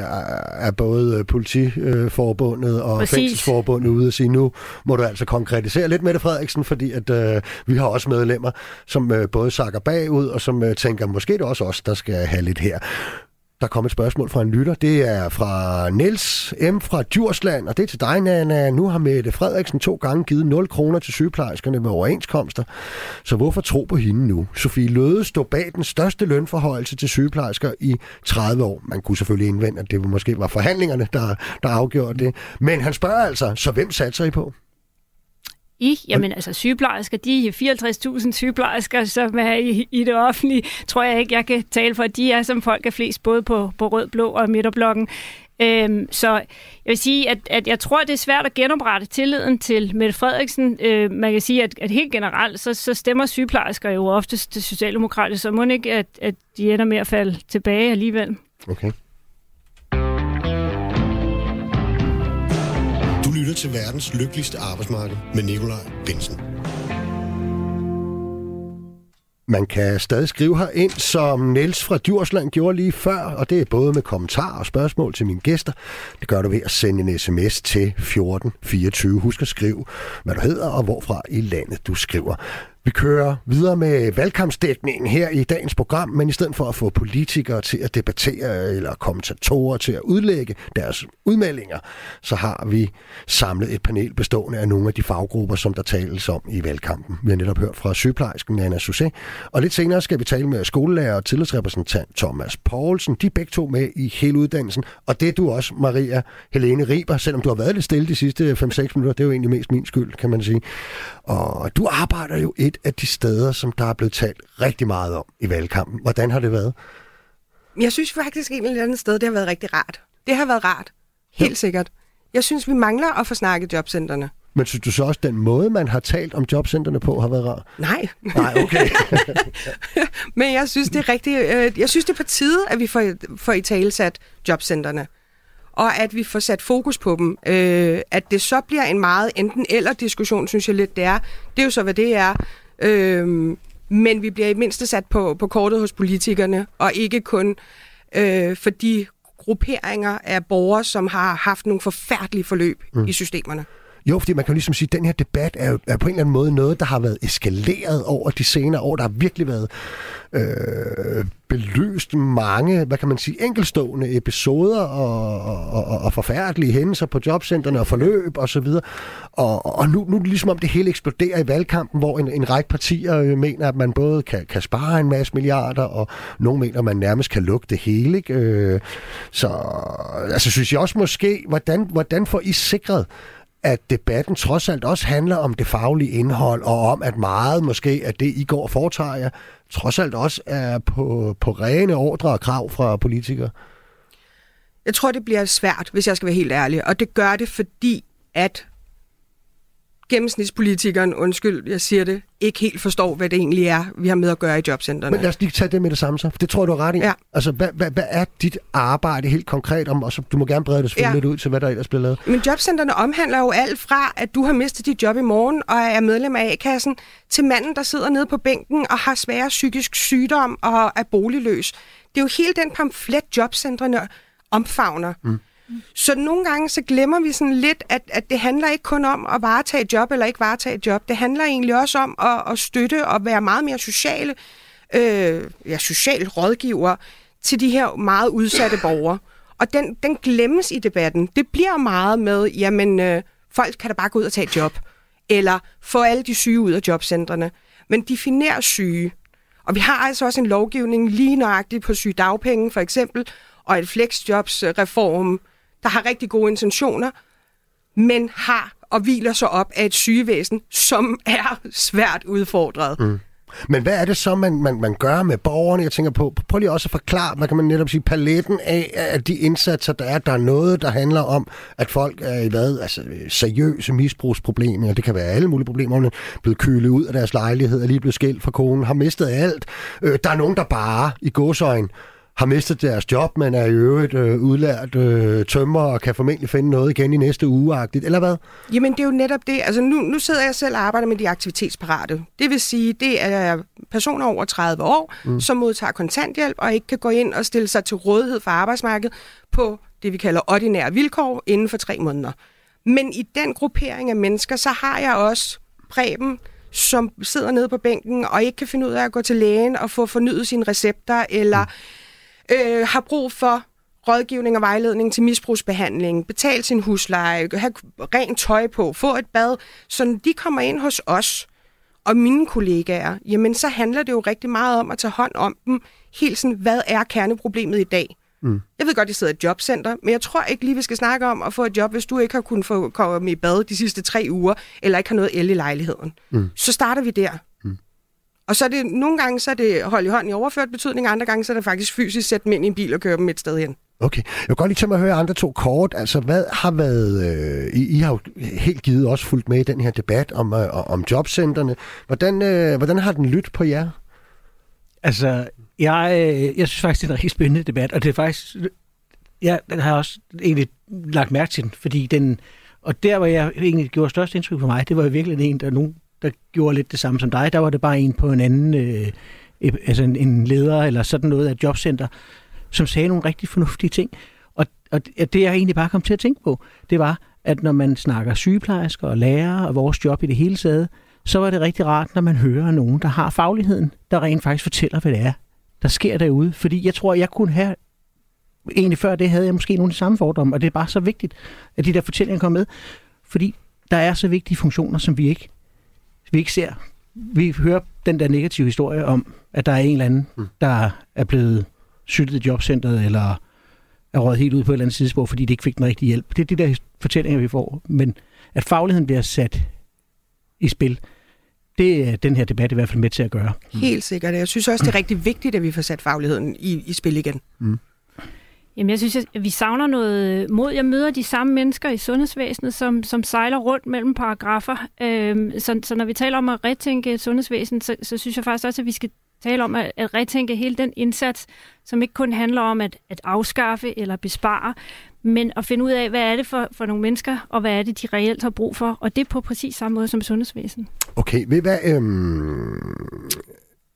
er både politiforbundet og Præcis. fængselsforbundet ude og sige, nu må du altså konkretisere lidt med Frederiksen, fordi at øh, vi har også medlemmer, som øh, både sakker bagud, og som øh, tænker, måske det også os, der skal have lidt her. Der kom et spørgsmål fra en lytter. Det er fra Niels M. fra Djursland, og det er til dig, Nana. Nu har Mette Frederiksen to gange givet 0 kroner til sygeplejerskerne med overenskomster. Så hvorfor tro på hende nu? Sofie Løde stod bag den største lønforhøjelse til sygeplejersker i 30 år. Man kunne selvfølgelig indvende, at det måske var forhandlingerne, der, der afgjorde det. Men han spørger altså, så hvem satser I på? I, jamen altså sygeplejersker, de 54.000 sygeplejersker, som er i, i det offentlige, tror jeg ikke, jeg kan tale for. De er som folk er flest, både på, på rød, blå og midterblokken. Øhm, så jeg vil sige, at, at jeg tror, det er svært at genoprette tilliden til Mette Frederiksen. Øh, man kan sige, at, at helt generelt, så, så stemmer sygeplejersker jo oftest til Socialdemokrater, så må ikke, at, at de ender med at falde tilbage alligevel. Okay. Lytter til verdens lykkeligste arbejdsmarked med Nikolaj Bensen. Man kan stadig skrive her ind, som Niels fra Djursland gjorde lige før, og det er både med kommentarer og spørgsmål til mine gæster. Det gør du ved at sende en sms til 1424. Husk at skrive, hvad du hedder og hvorfra i landet du skriver. Vi kører videre med valgkampsdækningen her i dagens program, men i stedet for at få politikere til at debattere eller kommentatorer til at udlægge deres udmeldinger, så har vi samlet et panel bestående af nogle af de faggrupper, som der tales om i valgkampen. Vi har netop hørt fra sygeplejersken Anna Susse, og lidt senere skal vi tale med skolelærer og tillidsrepræsentant Thomas Poulsen. De er begge to med i hele uddannelsen, og det er du også, Maria Helene Riber, selvom du har været lidt stille de sidste 5-6 minutter. Det er jo egentlig mest min skyld, kan man sige. Og du arbejder jo et af de steder, som der er blevet talt rigtig meget om i valgkampen. Hvordan har det været? Jeg synes faktisk et eller andet sted, det har været rigtig rart. Det har været rart. Helt ja. sikkert. Jeg synes, vi mangler at få snakket jobcentrene. Men synes du så også, at den måde, man har talt om jobcentrene på, har været rar? Nej. Nej, okay. Men jeg synes, det er rigtig, øh, jeg synes, det er på tide, at vi får, får i tale sat jobcentrene og at vi får sat fokus på dem. Øh, at det så bliver en meget enten-eller diskussion, synes jeg lidt, det er. Det er jo så, hvad det er. Øh, men vi bliver i mindste sat på, på kortet hos politikerne, og ikke kun øh, for de grupperinger af borgere, som har haft nogle forfærdelige forløb mm. i systemerne. Jo, fordi man kan ligesom sige, at den her debat er, er på en eller anden måde noget, der har været eskaleret over de senere år. Der har virkelig været øh, belyst mange, hvad kan man sige, enkelstående episoder og, og, og, og forfærdelige hændelser på jobcentrene og forløb osv. Og, og, og nu, nu er det ligesom om det hele eksploderer i valgkampen, hvor en, en række partier øh, mener, at man både kan, kan spare en masse milliarder, og nogle mener, at man nærmest kan lukke det hele. Ikke? Øh, så altså, synes jeg også måske, hvordan, hvordan får I sikret, at debatten trods alt også handler om det faglige indhold, og om, at meget måske at det, I går og foretager jer, trods alt også er på, på rene ordre og krav fra politikere? Jeg tror, det bliver svært, hvis jeg skal være helt ærlig. Og det gør det, fordi at gennemsnitspolitikeren, undskyld, jeg siger det, ikke helt forstår, hvad det egentlig er, vi har med at gøre i jobcentrene. Men lad os lige tage det med det samme så, for det tror du er ret i. Ja. Altså, hvad, hvad, hvad er dit arbejde helt konkret om, og så, du må gerne brede det selvfølgelig ja. lidt ud til, hvad der ellers bliver lavet. Men jobcentrene omhandler jo alt fra, at du har mistet dit job i morgen og er medlem af A-kassen, til manden, der sidder nede på bænken og har svær psykisk sygdom og er boligløs. Det er jo hele den pamflet, jobcentrene omfavner. Mm. Så nogle gange så glemmer vi sådan lidt, at, at det handler ikke kun om at varetage et job eller ikke varetage et job. Det handler egentlig også om at, at støtte og være meget mere sociale, øh, ja, social rådgiver til de her meget udsatte borgere. Og den, den glemmes i debatten. Det bliver meget med, jamen, øh, folk kan da bare gå ud og tage et job. Eller få alle de syge ud af jobcentrene. Men definer syge. Og vi har altså også en lovgivning lige nøjagtigt på sygedagpenge for eksempel, og et flexjobsreform, der har rigtig gode intentioner, men har og hviler så op af et sygevæsen, som er svært udfordret. Mm. Men hvad er det så, man, man, man gør med borgerne? Jeg tænker på, prøv lige også at forklare, hvad kan man netop sige, paletten af, af de indsatser, der er. Der er noget, der handler om, at folk er i hvad, altså seriøse misbrugsproblemer. Det kan være alle mulige problemer. Man er blevet kølet ud af deres lejlighed, er lige blevet skilt fra konen, har mistet alt. Øh, der er nogen, der bare i godsøjen har mistet deres job, men er i øvrigt øh, udlært øh, tømmer og kan formentlig finde noget igen i næste uge, eller hvad? Jamen, det er jo netop det. Altså, nu, nu sidder jeg selv og arbejder med de aktivitetsparate. Det vil sige, det er personer over 30 år, mm. som modtager kontanthjælp og ikke kan gå ind og stille sig til rådighed for arbejdsmarkedet på det, vi kalder ordinære vilkår inden for tre måneder. Men i den gruppering af mennesker, så har jeg også Preben, som sidder nede på bænken og ikke kan finde ud af at gå til lægen og få fornyet sine recepter, eller mm øh, har brug for rådgivning og vejledning til misbrugsbehandling, betale sin husleje, have rent tøj på, få et bad, så de kommer ind hos os og mine kollegaer, jamen så handler det jo rigtig meget om at tage hånd om dem. Helt sådan, hvad er kerneproblemet i dag? Mm. Jeg ved godt, de sidder i et jobcenter, men jeg tror ikke lige, vi skal snakke om at få et job, hvis du ikke har kunnet få komme i bad de sidste tre uger, eller ikke har noget el i lejligheden. Mm. Så starter vi der. Og så er det, nogle gange så er det hold i hånd i overført betydning, andre gange så er det faktisk fysisk sætte dem ind i en bil og køre dem et sted hen. Okay. Jeg vil godt lige tænke mig at høre andre to kort. Altså, hvad har været... Øh, I, I har jo helt givet også fulgt med i den her debat om, øh, om jobcentrene. Hvordan, øh, hvordan har den lyttet på jer? Altså, jeg, øh, jeg synes faktisk, det er en rigtig spændende debat, og det er faktisk... Jeg har også egentlig lagt mærke til den, fordi den... Og der, hvor jeg egentlig gjorde størst indtryk på mig, det var virkelig en, der nogen der gjorde lidt det samme som dig. Der var det bare en på en anden, øh, altså en, en leder eller sådan noget af jobcenter, som sagde nogle rigtig fornuftige ting. Og, og det, jeg egentlig bare kom til at tænke på, det var, at når man snakker sygeplejersker og lærere og vores job i det hele taget, så var det rigtig rart, når man hører nogen, der har fagligheden, der rent faktisk fortæller, hvad det er, der sker derude. Fordi jeg tror, jeg kunne have egentlig før det havde jeg måske nogle af de samme fordomme, og det er bare så vigtigt, at de der fortællinger kommer med, fordi der er så vigtige funktioner, som vi ikke vi ikke ser. Vi hører den der negative historie om, at der er en eller anden, mm. der er blevet syltet i jobcentret, eller er råd helt ud på et eller andet sidespor, fordi de ikke fik den rigtige hjælp. Det er de der fortællinger, vi får. Men at fagligheden bliver sat i spil, det er den her debat i hvert fald med til at gøre. Helt sikkert. Jeg synes også, det er rigtig vigtigt, at vi får sat fagligheden i, i spil igen. Mm. Jamen, jeg synes, at vi savner noget mod. Jeg møder de samme mennesker i sundhedsvæsenet, som, som sejler rundt mellem paragrafer. Øhm, så, så når vi taler om at retænke sundhedsvæsen, så, så synes jeg faktisk også, at vi skal tale om at, at retænke hele den indsats, som ikke kun handler om at, at afskaffe eller bespare, men at finde ud af, hvad er det for, for nogle mennesker, og hvad er det, de reelt har brug for, og det på præcis samme måde som sundhedsvæsen. Okay, ved hvad, øhm,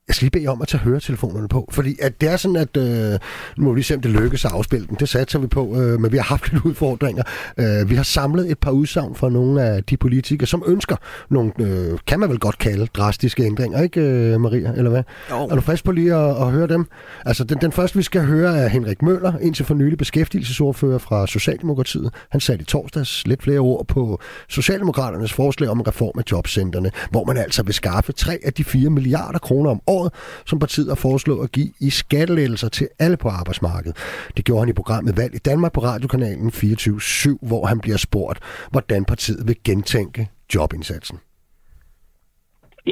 jeg skal lige bede jer om at tage høretelefonerne på, fordi at det er sådan, at øh, nu må vi lige se, om det lykkes at afspille dem. Det satser vi på, øh, men vi har haft lidt udfordringer. Øh, vi har samlet et par udsagn fra nogle af de politikere, som ønsker nogle, øh, kan man vel godt kalde, drastiske ændringer, ikke øh, Maria, eller hvad? Jo. Er du frisk på lige at, at høre dem? Altså, den, den første, vi skal høre, er Henrik Møller, indtil for nylig beskæftigelsesordfører fra Socialdemokratiet. Han satte i torsdags lidt flere ord på Socialdemokraternes forslag om en reform af jobcentrene, hvor man altså vil skaffe 3 af de 4 milliarder kroner om året året, som partiet har foreslået at give i skattelettelser til alle på arbejdsmarkedet. Det gjorde han i programmet Valg i Danmark på radiokanalen 24-7, hvor han bliver spurgt, hvordan partiet vil gentænke jobindsatsen.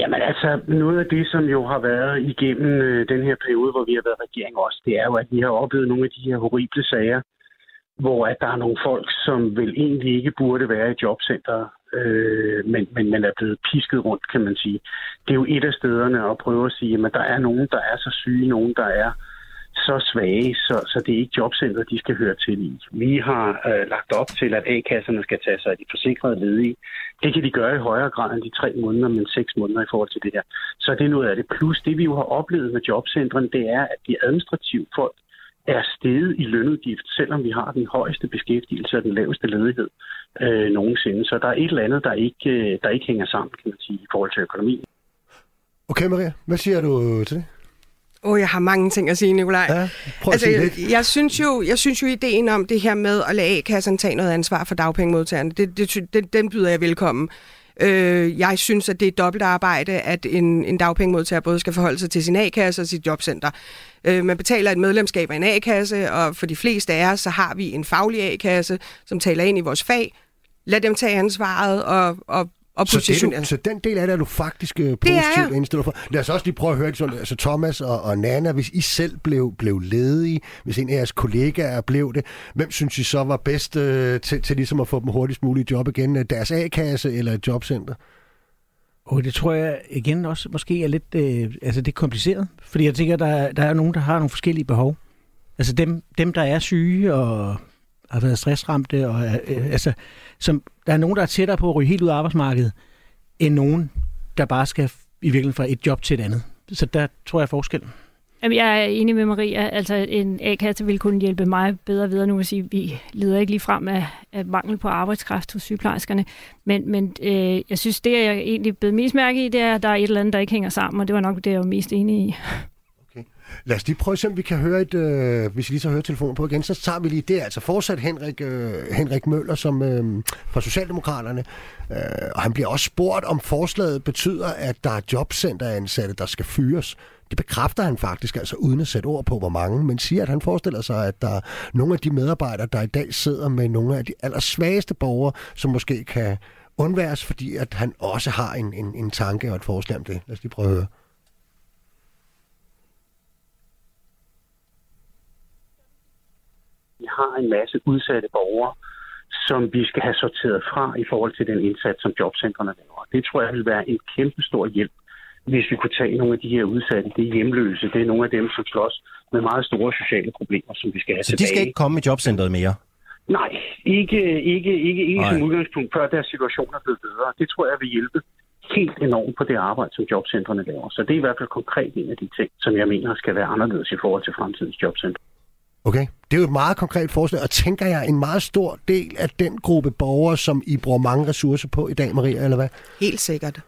Jamen altså, noget af det, som jo har været igennem øh, den her periode, hvor vi har været regering også, det er jo, at vi har oplevet nogle af de her horrible sager, hvor at der er nogle folk, som vel egentlig ikke burde være i jobcenter, øh, men, men man er blevet pisket rundt, kan man sige. Det er jo et af stederne at prøve at sige, at der er nogen, der er så syge, nogen, der er så svage, så, så det er ikke jobcenter, de skal høre til i. Vi har øh, lagt op til, at A-kasserne skal tage sig af de forsikrede ledige. Det kan de gøre i højere grad end de tre måneder, men seks måneder i forhold til det her. Så det er noget af det. Plus det, vi jo har oplevet med jobcentrene, det er, at de administrative folk er steget i lønudgift, selvom vi har den højeste beskæftigelse og den laveste ledighed øh, nogensinde. Så der er et eller andet, der ikke, øh, der ikke hænger sammen, kan man sige, i forhold til økonomi. Okay, Maria. Hvad siger du til det? Åh, oh, jeg har mange ting at sige, Nikolaj. Ja, prøv altså, jeg, jeg, synes jo, jeg synes jo, ideen om det her med at lade A-kassen tage noget ansvar for dagpengemodtagerne, det, det, det, den byder jeg velkommen. Øh, jeg synes, at det er dobbelt arbejde, at en, en dagpengemodtager både skal forholde sig til sin A-kasse og sit jobcenter. Øh, man betaler et medlemskab af en A-kasse, og for de fleste af os, så har vi en faglig A-kasse, som taler ind i vores fag. Lad dem tage ansvaret og, og og så, det, du, så den del af det er du faktisk uh, positivt indstillet for. Lad os også lige prøve at høre, sådan, altså Thomas og, og Nana, hvis I selv blev, blev ledige, hvis en af jeres kollegaer blev det, hvem synes I så var bedst uh, til, til ligesom at få dem hurtigst muligt job igen? Deres A-kasse eller et jobcenter? Og det tror jeg igen også måske er lidt, øh, altså det er kompliceret, fordi jeg tænker, der, der er nogen, der har nogle forskellige behov. Altså dem, dem der er syge og har været stressramte, og øh, øh, altså, som, der er nogen, der er tættere på at ryge helt ud af arbejdsmarkedet, end nogen, der bare skal i virkeligheden fra et job til et andet. Så der tror jeg forskel. Jamen, jeg er enig med Maria. Altså, en A-kasse vil kunne hjælpe mig bedre videre. Nu vil sige, vi lider ikke lige frem af, af mangel på arbejdskraft hos sygeplejerskerne. Men, men øh, jeg synes, det jeg egentlig blevet mest mærke i, det er, at der er et eller andet, der ikke hænger sammen, og det var nok det, jeg var mest enig i. Lad os lige prøve at se, om vi kan høre et... Øh, hvis I lige så hører telefonen på igen, så tager vi lige det. Altså fortsat Henrik, øh, Henrik Møller som, øh, fra Socialdemokraterne. Øh, og han bliver også spurgt, om forslaget betyder, at der er jobcenteransatte, der skal fyres. Det bekræfter han faktisk, altså uden at sætte ord på, hvor mange, men siger, at han forestiller sig, at der er nogle af de medarbejdere, der i dag sidder med nogle af de allersvageste borgere, som måske kan undværes, fordi at han også har en, en, en tanke og et forslag om det. Lad os lige prøve at høre. vi har en masse udsatte borgere, som vi skal have sorteret fra i forhold til den indsats, som jobcentrene laver. Det tror jeg vil være en kæmpe stor hjælp, hvis vi kunne tage nogle af de her udsatte, det er hjemløse, det er nogle af dem, som slås med meget store sociale problemer, som vi skal have Så tilbage. de skal ikke komme i jobcentret mere? Nej, ikke, ikke, ikke, ikke som udgangspunkt, før deres situation er blevet bedre. Det tror jeg vil hjælpe helt enormt på det arbejde, som jobcentrene laver. Så det er i hvert fald konkret en af de ting, som jeg mener skal være anderledes i forhold til fremtidens jobcenter. Okay, det er jo et meget konkret forslag, og tænker jeg en meget stor del af den gruppe borgere, som I bruger mange ressourcer på i dag, Maria, eller hvad? Helt sikkert.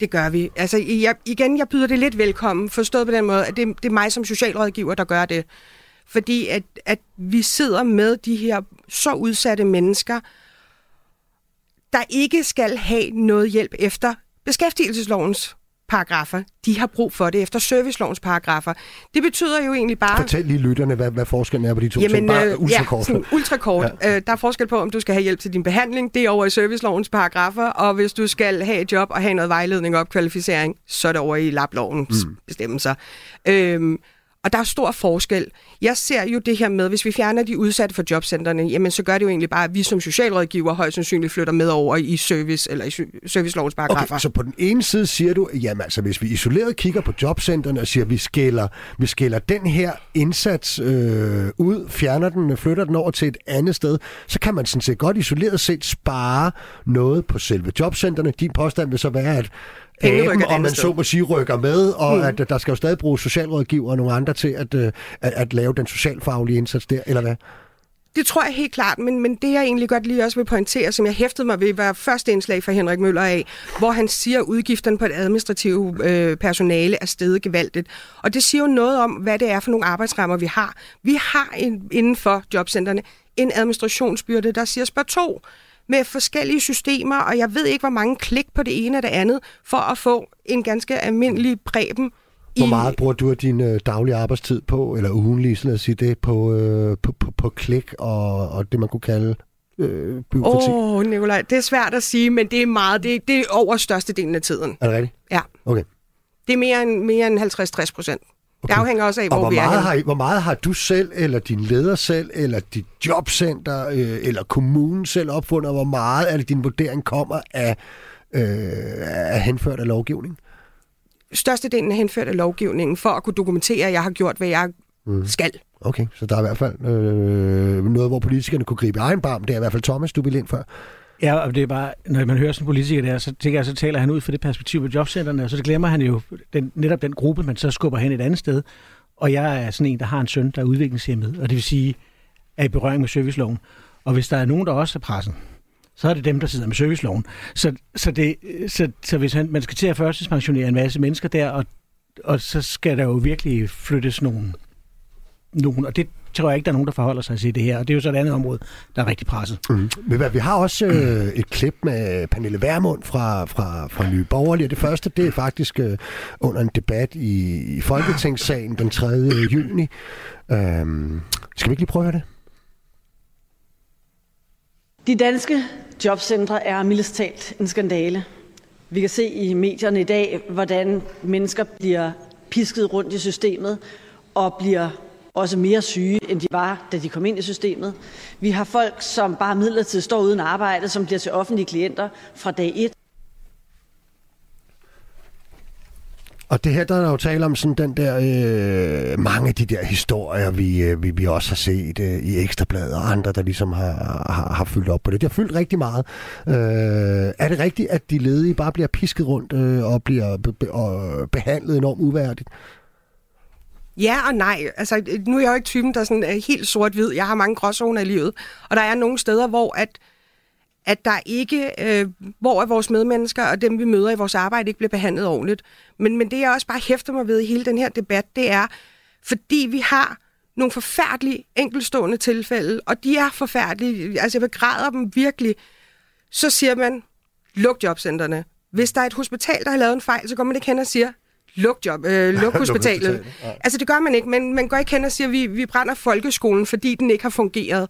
Det gør vi. Altså jeg, igen, jeg byder det lidt velkommen, forstået på den måde, at det, det er mig som socialrådgiver, der gør det. Fordi at, at vi sidder med de her så udsatte mennesker, der ikke skal have noget hjælp efter beskæftigelseslovens paragrafer, de har brug for det efter servicelovens paragrafer. Det betyder jo egentlig bare... Fortæl lige lytterne, hvad, hvad forskellen er på de to Jamen, ting. Bare øh, ultrakort. Ja, sådan ultrakort. Ja. Øh, der er forskel på, om du skal have hjælp til din behandling, det er over i servicelovens paragrafer, og hvis du skal have et job og have noget vejledning og opkvalificering, så er det over i lablovens mm. bestemmelser. Øhm, og der er stor forskel. Jeg ser jo det her med, hvis vi fjerner de udsatte for jobcentrene, jamen så gør det jo egentlig bare, at vi som socialrådgiver højst sandsynligt flytter med over i service eller i servicelovens paragrafer. Okay, så på den ene side siger du, jamen altså hvis vi isoleret kigger på jobcentrene og siger, at vi skælder, vi skælder den her indsats øh, ud, fjerner den, flytter den over til et andet sted, så kan man sådan set godt isoleret set spare noget på selve jobcentrene. Din påstand vil så være, at aben, om man så må sige, rykker med, og mm. at der skal jo stadig bruge socialrådgiver og nogle andre til at, øh, at, at lave den socialfaglige indsats der, eller hvad? Det tror jeg helt klart, men, men det jeg egentlig godt lige også vil pointere, som jeg hæftede mig ved, var første indslag fra Henrik Møller af, hvor han siger, at udgifterne på et administrativt øh, personale er steget gevaldigt. Og det siger jo noget om, hvad det er for nogle arbejdsrammer, vi har. Vi har en, inden for jobcentrene en administrationsbyrde, der siger spørg to med forskellige systemer, og jeg ved ikke, hvor mange klik på det ene og det andet, for at få en ganske almindelig præben hvor meget bruger du af din øh, daglige arbejdstid på, eller ugenlig, sådan at sige det, på, øh, på, på, på klik og, og det, man kunne kalde øh, byråkrati? Åh, oh, Nikolaj, det er svært at sige, men det er meget, det, det er over størstedelen af tiden. Er det rigtigt? Ja. Okay. Det er mere end, mere end 50-60 procent. Okay. Det afhænger også af, hvor, hvor vi meget er har Hvor meget har du selv, eller din leder selv, eller dit jobcenter, øh, eller kommunen selv opfundet, og hvor meget af din vurdering kommer af, øh, af henført af lovgivning? Størstedelen er henført af lovgivningen, for at kunne dokumentere, at jeg har gjort, hvad jeg mm. skal. Okay, så der er i hvert fald øh, noget, hvor politikerne kunne gribe egen barm. Det er i hvert fald Thomas, du vil ind før. Ja, og det er bare, når man hører sådan en politiker der, så tænker jeg, så taler han ud fra det perspektiv på jobcenterne, og så glemmer han jo den, netop den gruppe, man så skubber hen et andet sted. Og jeg er sådan en, der har en søn, der er udviklingshemmet, og det vil sige, er i berøring med serviceloven. Og hvis der er nogen, der også er pressen, så er det dem, der sidder med serviceloven. Så, så, det, så, så hvis han, man skal til at førstidspensionere en masse mennesker der, og, og så skal der jo virkelig flyttes nogen. nogen, og det tror jeg ikke, der er nogen, der forholder sig til det her. Og det er jo så et andet område, der er rigtig presset. Mm. Vi har også øh, et klip med Pernille Vermund fra, fra, fra Nye Borgerlige. Det første, det er faktisk øh, under en debat i, i Folketingssalen den 3. juni. Øhm, skal vi ikke lige prøve at høre det? De danske jobcentre er mildest talt en skandale. Vi kan se i medierne i dag, hvordan mennesker bliver pisket rundt i systemet og bliver også mere syge, end de var, da de kom ind i systemet. Vi har folk, som bare midlertidigt står uden arbejde, som bliver til offentlige klienter fra dag 1. Og det her, der er jo tale om sådan den der, øh, mange af de der historier, vi, øh, vi, vi også har set øh, i Ekstrabladet og andre, der ligesom har, har, har fyldt op på det. Det har fyldt rigtig meget. Øh, er det rigtigt, at de ledige bare bliver pisket rundt øh, og bliver be, og behandlet enormt uværdigt? Ja og nej. Altså, nu er jeg jo ikke typen, der er helt sort-hvid. Jeg har mange gråzoner i livet. Og der er nogle steder, hvor at at der ikke, øh, hvor er vores medmennesker og dem, vi møder i vores arbejde, ikke bliver behandlet ordentligt. Men, men det, jeg også bare hæfter mig ved i hele den her debat, det er, fordi vi har nogle forfærdelige enkelstående tilfælde, og de er forfærdelige, altså jeg begræder dem virkelig, så siger man, luk jobcentrene. Hvis der er et hospital, der har lavet en fejl, så går man ikke hen og siger, luk, job, øh, luk hospitalet. Altså det gør man ikke, men man går ikke hen og siger, vi, vi brænder folkeskolen, fordi den ikke har fungeret.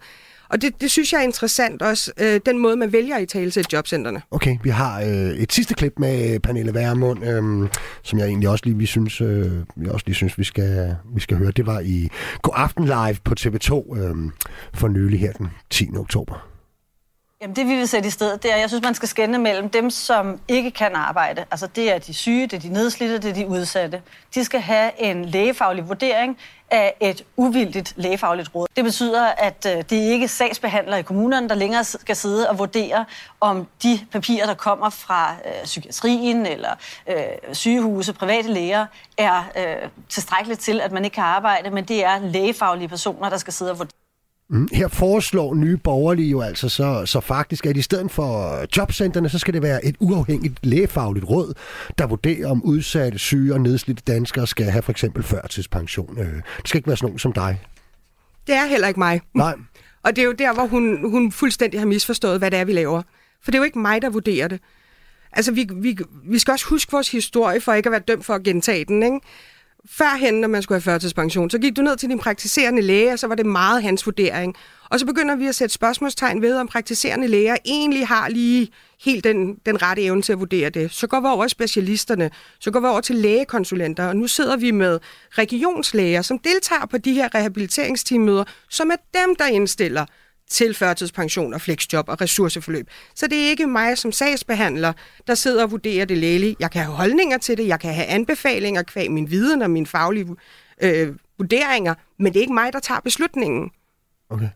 Og det, det synes jeg er interessant også, øh, den måde, man vælger i tale til jobcentrene. Okay, vi har øh, et sidste klip med Pernille Værmund, øh, som jeg egentlig også lige, vi synes, øh, vi også lige synes, vi skal, vi skal høre. Det var i God Aften Live på TV2 øh, for nylig her den 10. oktober. Jamen det vi vil sætte i stedet, det er, jeg synes, man skal skænde mellem dem, som ikke kan arbejde. Altså det er de syge, det er de nedslidte, det er de udsatte. De skal have en lægefaglig vurdering af et uvildigt lægefagligt råd. Det betyder, at øh, det ikke er sagsbehandlere i kommunerne, der længere skal sidde og vurdere, om de papirer, der kommer fra øh, psykiatrien eller øh, sygehuse, private læger, er øh, tilstrækkeligt til, at man ikke kan arbejde, men det er lægefaglige personer, der skal sidde og vurdere. Mm. Her foreslår nye borgerlige jo altså så, så faktisk, at i stedet for jobcentrene, så skal det være et uafhængigt lægefagligt råd, der vurderer, om udsatte, syge og nedslidte danskere skal have for eksempel førtidspension. Øh, det skal ikke være sådan nogen som dig. Det er heller ikke mig. Nej. Og det er jo der, hvor hun, hun fuldstændig har misforstået, hvad det er, vi laver. For det er jo ikke mig, der vurderer det. Altså, vi, vi, vi skal også huske vores historie, for ikke at være dømt for at gentage den, ikke? Førhen, når man skulle have førtidspension, så gik du ned til din praktiserende læge, og så var det meget hans vurdering. Og så begynder vi at sætte spørgsmålstegn ved, om praktiserende læger egentlig har lige helt den, den rette evne til at vurdere det. Så går vi over til specialisterne, så går vi over til lægekonsulenter, og nu sidder vi med regionslæger, som deltager på de her rehabiliteringsteammøder, som er dem, der indstiller til førtidspension og flexjob og ressourceforløb. Så det er ikke mig som sagsbehandler, der sidder og vurderer det lægelige. Jeg kan have holdninger til det, jeg kan have anbefalinger kvæg min viden og mine faglige øh, vurderinger, men det er ikke mig, der tager beslutningen. Okay.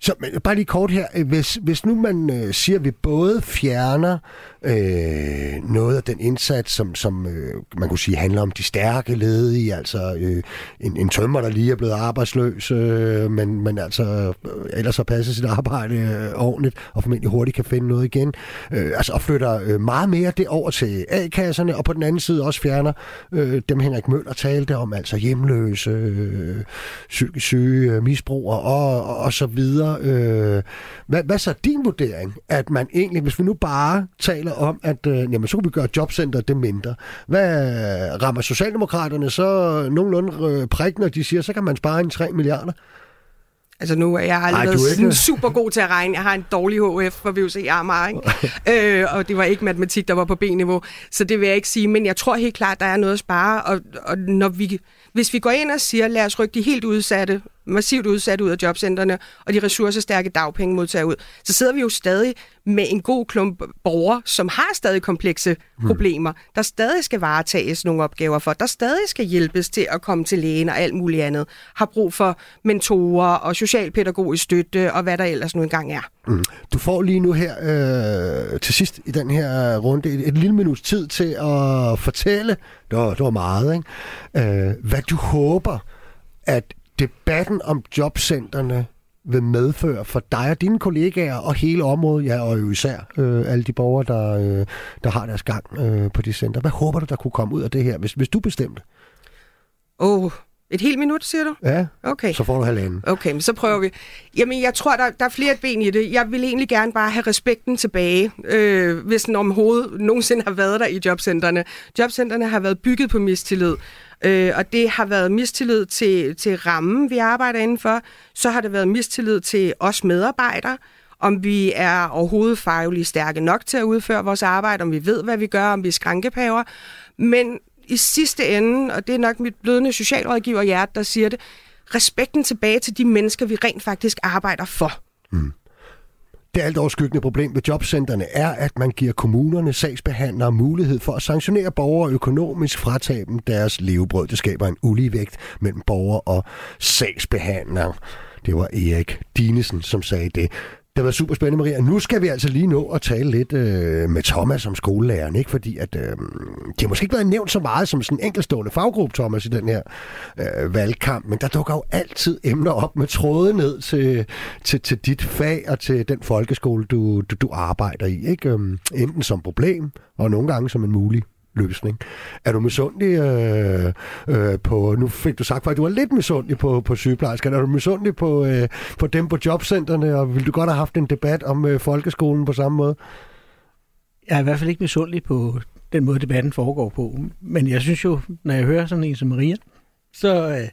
Så men, bare lige kort her. Øh, hvis, hvis nu man øh, siger, at vi både fjerner øh, noget af den indsats, som, som øh, man kunne sige handler om de stærke ledige, altså øh, en, en tømmer, der lige er blevet arbejdsløs, øh, men, men altså øh, ellers har passet sit arbejde øh, ordentligt, og formentlig hurtigt kan finde noget igen. Øh, altså og flytter øh, meget mere det over til A-kasserne, og på den anden side også fjerner øh, dem Henrik Møller talte om, altså hjemløse, øh, psykisk syge, øh, misbrugere og, og, og så videre. Øh, hvad, hvad så er din vurdering, at man egentlig, hvis vi nu bare taler om, at øh, jamen, så kan vi gøre jobcenter det mindre. Hvad rammer Socialdemokraterne så nogenlunde øh, prik, når de siger, så kan man spare en 3 milliarder? Altså nu er jeg aldrig været sådan super god til at regne. Jeg har en dårlig HF for VUC Amager, ikke? øh, og det var ikke matematik, der var på B-niveau. Så det vil jeg ikke sige, men jeg tror helt klart, der er noget at spare. Og, og når vi, hvis vi går ind og siger, lad os rykke de helt udsatte massivt udsat ud af jobcentrene, og de ressourcestærke dagpengemodtagere ud, så sidder vi jo stadig med en god klump borgere, som har stadig komplekse hmm. problemer, der stadig skal varetages nogle opgaver for, der stadig skal hjælpes til at komme til lægen og alt muligt andet, har brug for mentorer og socialpædagogisk støtte og hvad der ellers nu engang er. Mm. Du får lige nu her øh, til sidst i den her runde et, et lille minuts tid til at fortælle, det var, det var meget, ikke? Øh, hvad du håber, at debatten om jobcenterne vil medføre for dig og dine kollegaer og hele området, ja, og jo især øh, alle de borgere, der, øh, der har deres gang øh, på de center. Hvad håber du, der kunne komme ud af det her, hvis, hvis du bestemte? Åh, oh, et helt minut, siger du? Ja, okay. så får du halvanden. Okay, men så prøver vi. Jamen, jeg tror, der, der er flere ben i det. Jeg vil egentlig gerne bare have respekten tilbage, øh, hvis den omhovedet nogensinde har været der i jobcentrene. Jobcentrene har været bygget på mistillid. Øh, og det har været mistillid til, til rammen, vi arbejder indenfor. Så har det været mistillid til os medarbejdere, om vi er overhovedet fagligt stærke nok til at udføre vores arbejde, om vi ved, hvad vi gør, om vi er skrankepaver. Men i sidste ende, og det er nok mit blødende socialrådgiver hjerte, der siger det, respekten tilbage til de mennesker, vi rent faktisk arbejder for. Mm. Det alt overskyggende problem ved jobcentrene er, at man giver kommunerne sagsbehandlere mulighed for at sanktionere borgere økonomisk fratage dem deres levebrød. Det skaber en uligevægt mellem borgere og sagsbehandlere. Det var Erik Dinesen, som sagde det. Det var super spændende, Maria. Nu skal vi altså lige nå at tale lidt øh, med Thomas som skolelæreren, ikke? fordi at, øh, det har måske ikke været nævnt så meget som sådan en enkeltstående faggruppe, Thomas, i den her øh, valgkamp, men der dukker jo altid emner op med tråde ned til, til, til dit fag og til den folkeskole, du, du, du arbejder i. Ikke? Øhm, enten som problem, og nogle gange som en mulig løsning. Er du misundelig øh, øh, på, nu fik du sagt, at du var lidt misundelig på, på sygeplejerskerne, er du misundelig på, øh, på dem på jobcentrene, og vil du godt have haft en debat om øh, folkeskolen på samme måde? Jeg er i hvert fald ikke misundelig på den måde, debatten foregår på, men jeg synes jo, når jeg hører sådan en som Maria, så, øh,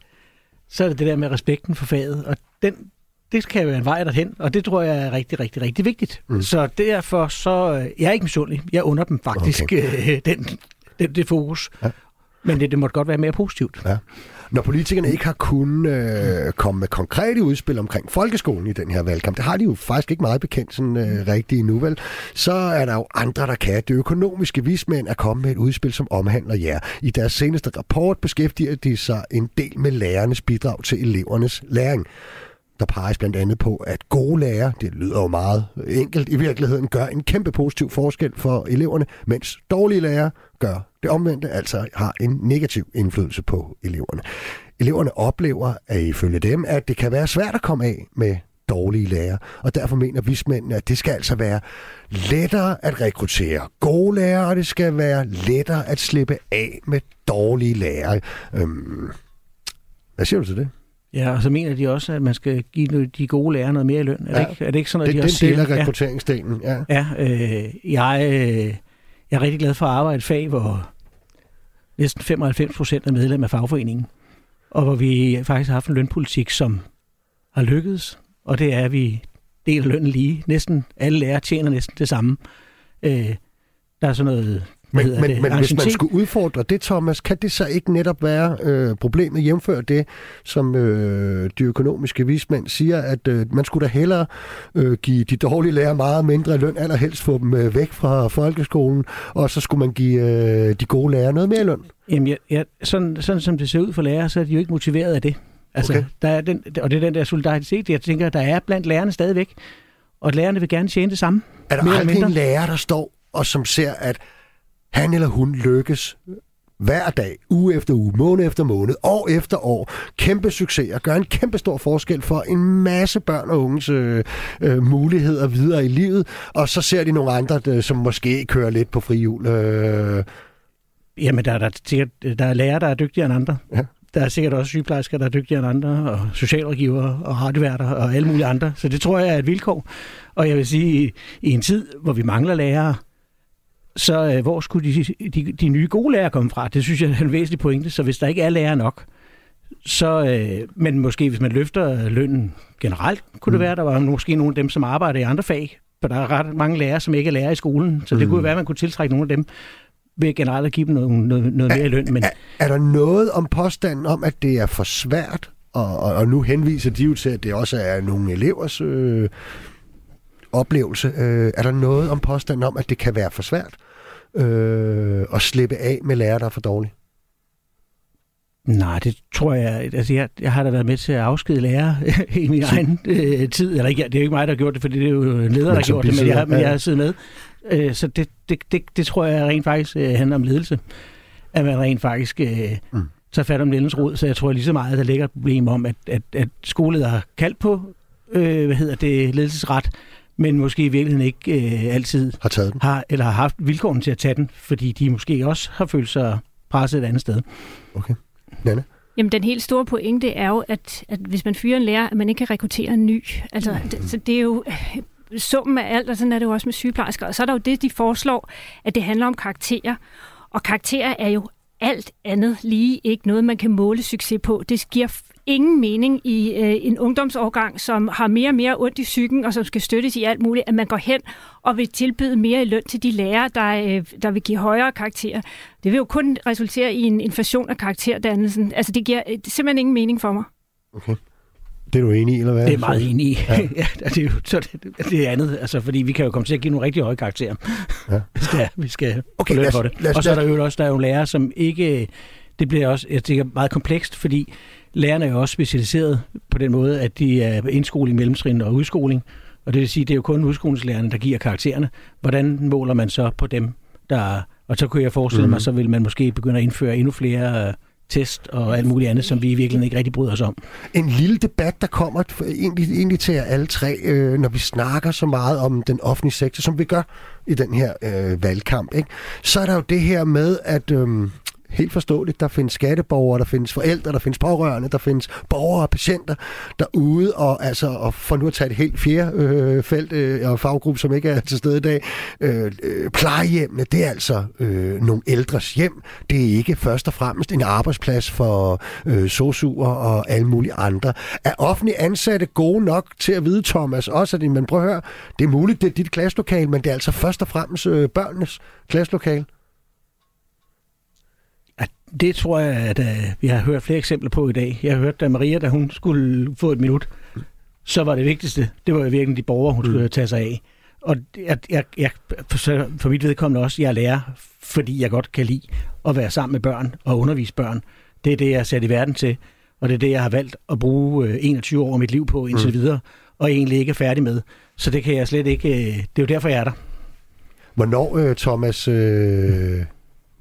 så er det det der med respekten for faget, og den, det kan være en vej derhen, og det tror jeg er rigtig, rigtig, rigtig vigtigt. Mm. Så derfor så, øh, jeg er ikke misundelig. Jeg under dem faktisk okay. øh, den, det, det fokus. Ja. Men det, det måtte godt være mere positivt. Ja. Når politikerne ikke har kunnet øh, komme med konkrete udspil omkring folkeskolen i den her valgkamp, det har de jo faktisk ikke meget bekendt sådan øh, rigtigt endnu, vel? Så er der jo andre, der kan. Det økonomiske vismænd er kommet med et udspil, som omhandler jer. I deres seneste rapport beskæftiger de sig en del med lærernes bidrag til elevernes læring. Der peges blandt andet på, at gode lærere, det lyder jo meget enkelt i virkeligheden, gør en kæmpe positiv forskel for eleverne, mens dårlige lærere gør det omvendte, altså har en negativ indflydelse på eleverne. Eleverne oplever, at ifølge dem, at det kan være svært at komme af med dårlige lærere, og derfor mener vismændene, at det skal altså være lettere at rekruttere gode lærere, og det skal være lettere at slippe af med dårlige lærere. Øhm, hvad siger du til det? Ja, og så mener de også, at man skal give de gode lærere noget mere i løn. Er, ja. det, ikke, er det ikke sådan, at det, de også siger? Det er den del af rekrutteringsdelen, ja. Ja, øh, jeg, øh, jeg er rigtig glad for at arbejde i et fag, hvor næsten 95 procent er medlem af fagforeningen, og hvor vi faktisk har haft en lønpolitik, som har lykkedes, og det er, at vi deler lønnen lige. Næsten alle lærere tjener næsten det samme. Øh, der er sådan noget men, men, det, men hvis man skulle udfordre det, Thomas, kan det så ikke netop være øh, problemet jævnfør det, som øh, de økonomiske vismænd siger, at øh, man skulle da hellere øh, give de dårlige lærere meget mindre løn, allerhelst få dem øh, væk fra folkeskolen, og så skulle man give øh, de gode lærere noget mere løn? Jamen, ja, ja, sådan, sådan som det ser ud for lærere, så er de jo ikke motiveret af det. Altså, okay. der er den, og det er den der solidaritet, jeg tænker, der er blandt lærerne stadigvæk, og lærerne vil gerne tjene det samme. Er der aldrig en lærer, der står og som ser, at han eller hun lykkes hver dag, uge efter uge, måned efter måned, år efter år, kæmpe succes og gør en kæmpe stor forskel for en masse børn og unges øh, øh, muligheder videre i livet, og så ser de nogle andre, der, som måske kører lidt på frihjul. Øh. Jamen, der er, der, sikkert, der er lærere, der er dygtigere end andre. Ja. Der er sikkert også sygeplejersker, der er dygtigere end andre, og socialrådgivere og radioværter og alle mulige andre. Så det tror jeg er et vilkår. Og jeg vil sige, i en tid, hvor vi mangler lærere, så øh, hvor skulle de, de, de nye gode lærere komme fra? Det synes jeg er en væsentlig pointe. Så hvis der ikke er lærere nok, så, øh, men måske hvis man løfter lønnen generelt, kunne mm. det være, der var måske nogle af dem, som arbejder i andre fag. For der er ret mange lærere, som ikke er lærer i skolen. Så det mm. kunne være, at man kunne tiltrække nogle af dem ved generelt at give dem noget, noget, noget mere i løn. Men... Er, er der noget om påstanden om, at det er for svært? Og, og, og nu henviser de jo til, at det også er nogle elevers øh, oplevelse. Øh, er der noget om påstanden om, at det kan være for svært øh, at slippe af med lærere, der er for dårlige? Nej, det tror jeg... Altså, jeg, jeg har da været med til at afskede lærere i min så... egen øh, tid. Eller ikke, det er jo ikke mig, der har gjort det, for det er jo en leder, der har gjort det, men jeg, men jeg har siddet med. Øh, så det, det, det, det tror jeg rent faktisk øh, handler om ledelse. At man rent faktisk øh, mm. tager fat om ledelsens råd. Så jeg tror lige så meget, at der ligger et problem om, at, at, at skoleledere har kaldt på øh, hvad hedder det, ledelsesret, men måske i virkeligheden ikke øh, altid har, taget den. har eller har haft vilkårene til at tage den, fordi de måske også har følt sig presset et andet sted. Okay. Nanne? Jamen, den helt store pointe er jo, at, at hvis man fyrer en lærer, at man ikke kan rekruttere en ny. Altså, mm. det, så det er jo øh, summen af alt, og sådan er det jo også med sygeplejersker. Og så er der jo det, de foreslår, at det handler om karakterer. Og karakterer er jo alt andet lige ikke noget, man kan måle succes på. Det giver ingen mening i øh, en ungdomsårgang, som har mere og mere ondt i psyken, og som skal støttes i alt muligt, at man går hen og vil tilbyde mere i løn til de lærere, der, øh, der vil give højere karakterer. Det vil jo kun resultere i en inflation af karakterdannelsen. Altså, det giver det simpelthen ingen mening for mig. Okay. Det er du enig i, eller hvad? Det er meget enig i. Ja. ja, det er jo så det, det er andet, altså, fordi vi kan jo komme til at give nogle rigtig høje karakterer. Ja. vi skal, vi skal okay, lad os, for det. Lad os, og så er der jo også, der er jo lærere, som ikke... Det bliver også, jeg tænker, meget komplekst, fordi lærerne er jo også specialiseret på den måde, at de er indskoling, mellemtrin og udskoling. Og det vil sige, det er jo kun udskolingslærerne, der giver karaktererne. Hvordan måler man så på dem, der... Og så kunne jeg forestille mm. mig, mhm. så vil man måske begynde at indføre endnu flere øh, test og alt muligt andet, som vi i virkeligheden ikke rigtig bryder os om. En lille debat, der kommer egentlig, egentlig til jer alle tre, øh, når vi snakker så meget om den offentlige sektor, som vi gør i den her øh, valgkamp, ikke? så er der jo det her med, at... Øh, helt forståeligt. Der findes skatteborgere, der findes forældre, der findes pårørende, der findes borgere og patienter derude, og, altså, og for nu at tage et helt fjerde øh, felt øh, og faggruppe, som ikke er til stede i dag, øh, øh, plejehjemmene, det er altså øh, nogle ældres hjem. Det er ikke først og fremmest en arbejdsplads for øh, sosuer og alle mulige andre. Er offentlige ansatte gode nok til at vide, Thomas, også at man prøver at høre, det er muligt, det er dit klasselokale, men det er altså først og fremmest øh, børnenes klasselokale? Det tror jeg, at uh, vi har hørt flere eksempler på i dag. Jeg har hørt, at Maria, da hun skulle få et minut, så var det vigtigste, det var virkelig de borgere, hun skulle mm. tage sig af. Og jeg, jeg, jeg, for, mit vedkommende også, jeg er lærer, fordi jeg godt kan lide at være sammen med børn og undervise børn. Det er det, jeg er sat i verden til, og det er det, jeg har valgt at bruge 21 øh, år af mit liv på indtil mm. videre, og egentlig ikke er færdig med. Så det kan jeg slet ikke... Øh, det er jo derfor, jeg er der. Hvornår, Thomas, øh,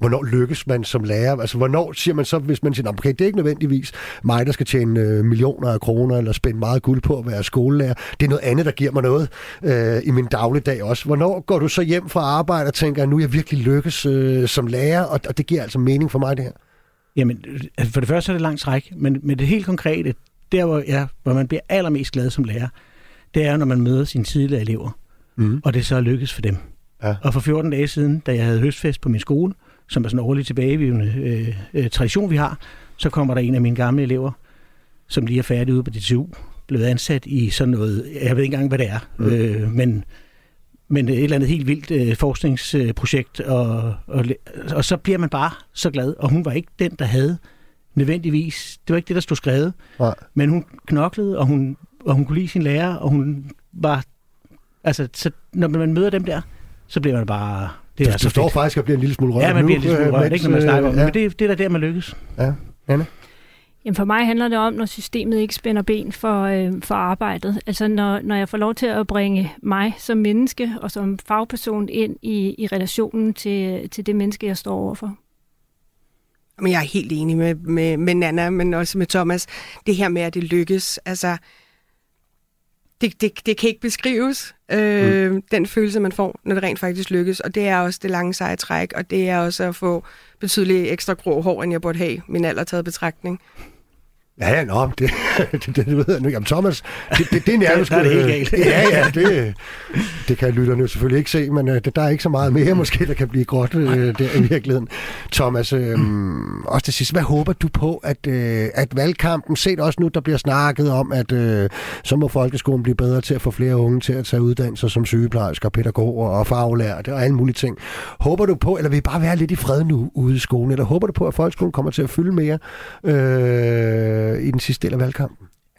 hvornår lykkes man som lærer? Altså, hvornår siger man så, hvis man siger, okay, det er ikke nødvendigvis mig, der skal tjene øh, millioner af kroner, eller spænde meget guld på at være skolelærer. Det er noget andet, der giver mig noget øh, i min dagligdag også. Hvornår går du så hjem fra arbejde og tænker, nu er jeg virkelig lykkes øh, som lærer, og, og det giver altså mening for mig, det her? Jamen, altså for det første er det langt træk, men, men det helt konkrete, der hvor, ja, hvor man bliver allermest glad som lærer, det er, når man møder sine tidligere elever, mm. og det så lykkes for dem. Ja. Og for 14 dage siden, da jeg havde høstfest på min skole, som er sådan en årlig tilbagevivende øh, øh, tradition, vi har, så kommer der en af mine gamle elever, som lige er færdig ude på DTU, blevet ansat i sådan noget, jeg ved ikke engang, hvad det er, mm. øh, men, men et eller andet helt vildt øh, forskningsprojekt, og, og, og så bliver man bare så glad, og hun var ikke den, der havde nødvendigvis, det var ikke det, der stod skrevet, Nej. men hun knoklede, og hun, og hun kunne lide sin lærer, og hun var, altså, så når man møder dem der, så bliver man bare det er du, du står fedt. faktisk og bliver en lille smule rørt Ja, man bliver en lille smule rørt, ikke når man snakker om ja. Men det, det er da der, man lykkes. Ja, Anne? Jamen for mig handler det om, når systemet ikke spænder ben for, øh, for arbejdet. Altså når, når jeg får lov til at bringe mig som menneske og som fagperson ind i, i relationen til, til det menneske, jeg står overfor. Men jeg er helt enig med, med, med Nana, men også med Thomas. Det her med, at det lykkes. Altså, det, det, det kan ikke beskrives, øh, mm. den følelse, man får, når det rent faktisk lykkes. Og det er også det lange seje træk, og det er også at få betydeligt ekstra grå hår, end jeg burde have, min alder taget betragtning. Ja, ja, nå, det, det, det, det ved jeg nu. Jamen, Thomas, det, det, det er nærmest... det er det helt galt. ja, ja, det, det kan lytterne jo selvfølgelig ikke se, men uh, der er ikke så meget mere måske, der kan blive gråt uh, der i virkeligheden. Thomas, uh, også til sidst, hvad håber du på, at, uh, at valgkampen, set også nu, der bliver snakket om, at uh, så må folkeskolen blive bedre til at få flere unge til at tage uddannelser som sygeplejersker, pædagoger og faglærte og alle mulige ting. Håber du på, eller vil I bare være lidt i fred nu ude i skolen, eller håber du på, at folkeskolen kommer til at fylde mere? Øh, i den sidste del af valgkampen?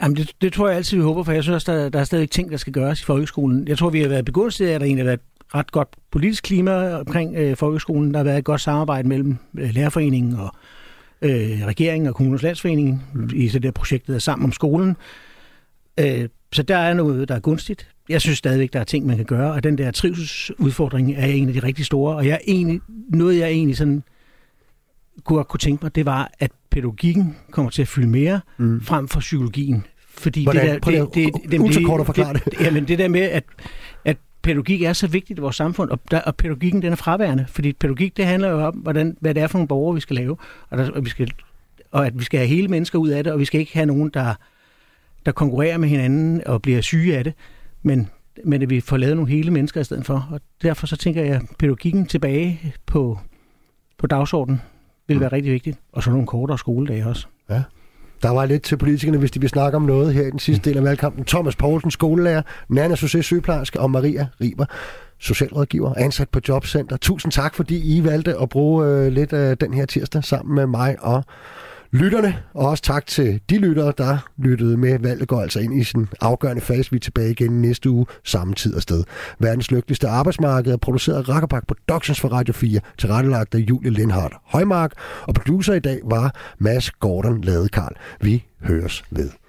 Jamen, det, det tror jeg altid, vi håber, for jeg synes, der, der er stadig ting, der skal gøres i folkeskolen. Jeg tror, vi har været begunstiget af, at der egentlig har været ret godt politisk klima omkring øh, folkeskolen. Der har været et godt samarbejde mellem øh, lærerforeningen og øh, regeringen og kommunens landsforening mm. i det der projekt, der er sammen om skolen. Øh, så der er noget, der er gunstigt. Jeg synes stadigvæk, der er ting, man kan gøre, og den der trivselsudfordring er en af de rigtig store, og jeg er egentlig, noget, jeg egentlig sådan kunne, kunne tænke mig, det var, at pædagogikken kommer til at fylde mere mm. frem for psykologien. Fordi Hvordan? det der, det, det, det, det, det, at forklare det. det. Jamen det der med, at, at pædagogik er så vigtigt i vores samfund, og, der, og pædagogikken den er fraværende. Fordi pædagogik, det handler jo om, hvordan, hvad det er for nogle borgere, vi skal lave. Og, der, og vi skal og at vi skal have hele mennesker ud af det, og vi skal ikke have nogen, der, der konkurrerer med hinanden og bliver syge af det, men, men at vi får lavet nogle hele mennesker i stedet for. Og derfor så tænker jeg, pædagogikken tilbage på, på dagsordenen vil være rigtig vigtigt, og så nogle kortere skoledage også. Ja. Der var lidt til politikerne, hvis de vil snakke om noget her i den sidste del af valgkampen. Thomas Poulsen, skolelærer, Nana Susse, sygeplejerske og Maria Riber, socialrådgiver, ansat på Jobcenter. Tusind tak, fordi I valgte at bruge øh, lidt af den her tirsdag sammen med mig og lytterne. Og også tak til de lyttere, der lyttede med. Valget går altså ind i sin afgørende fase. Vi er tilbage igen næste uge, samme tid og sted. Verdens lykkeligste arbejdsmarked er produceret af Rakkerpak Productions for Radio 4, tilrettelagt af Julie Lindhardt Højmark. Og producer i dag var Mads Gordon Ladekarl. Vi høres ved.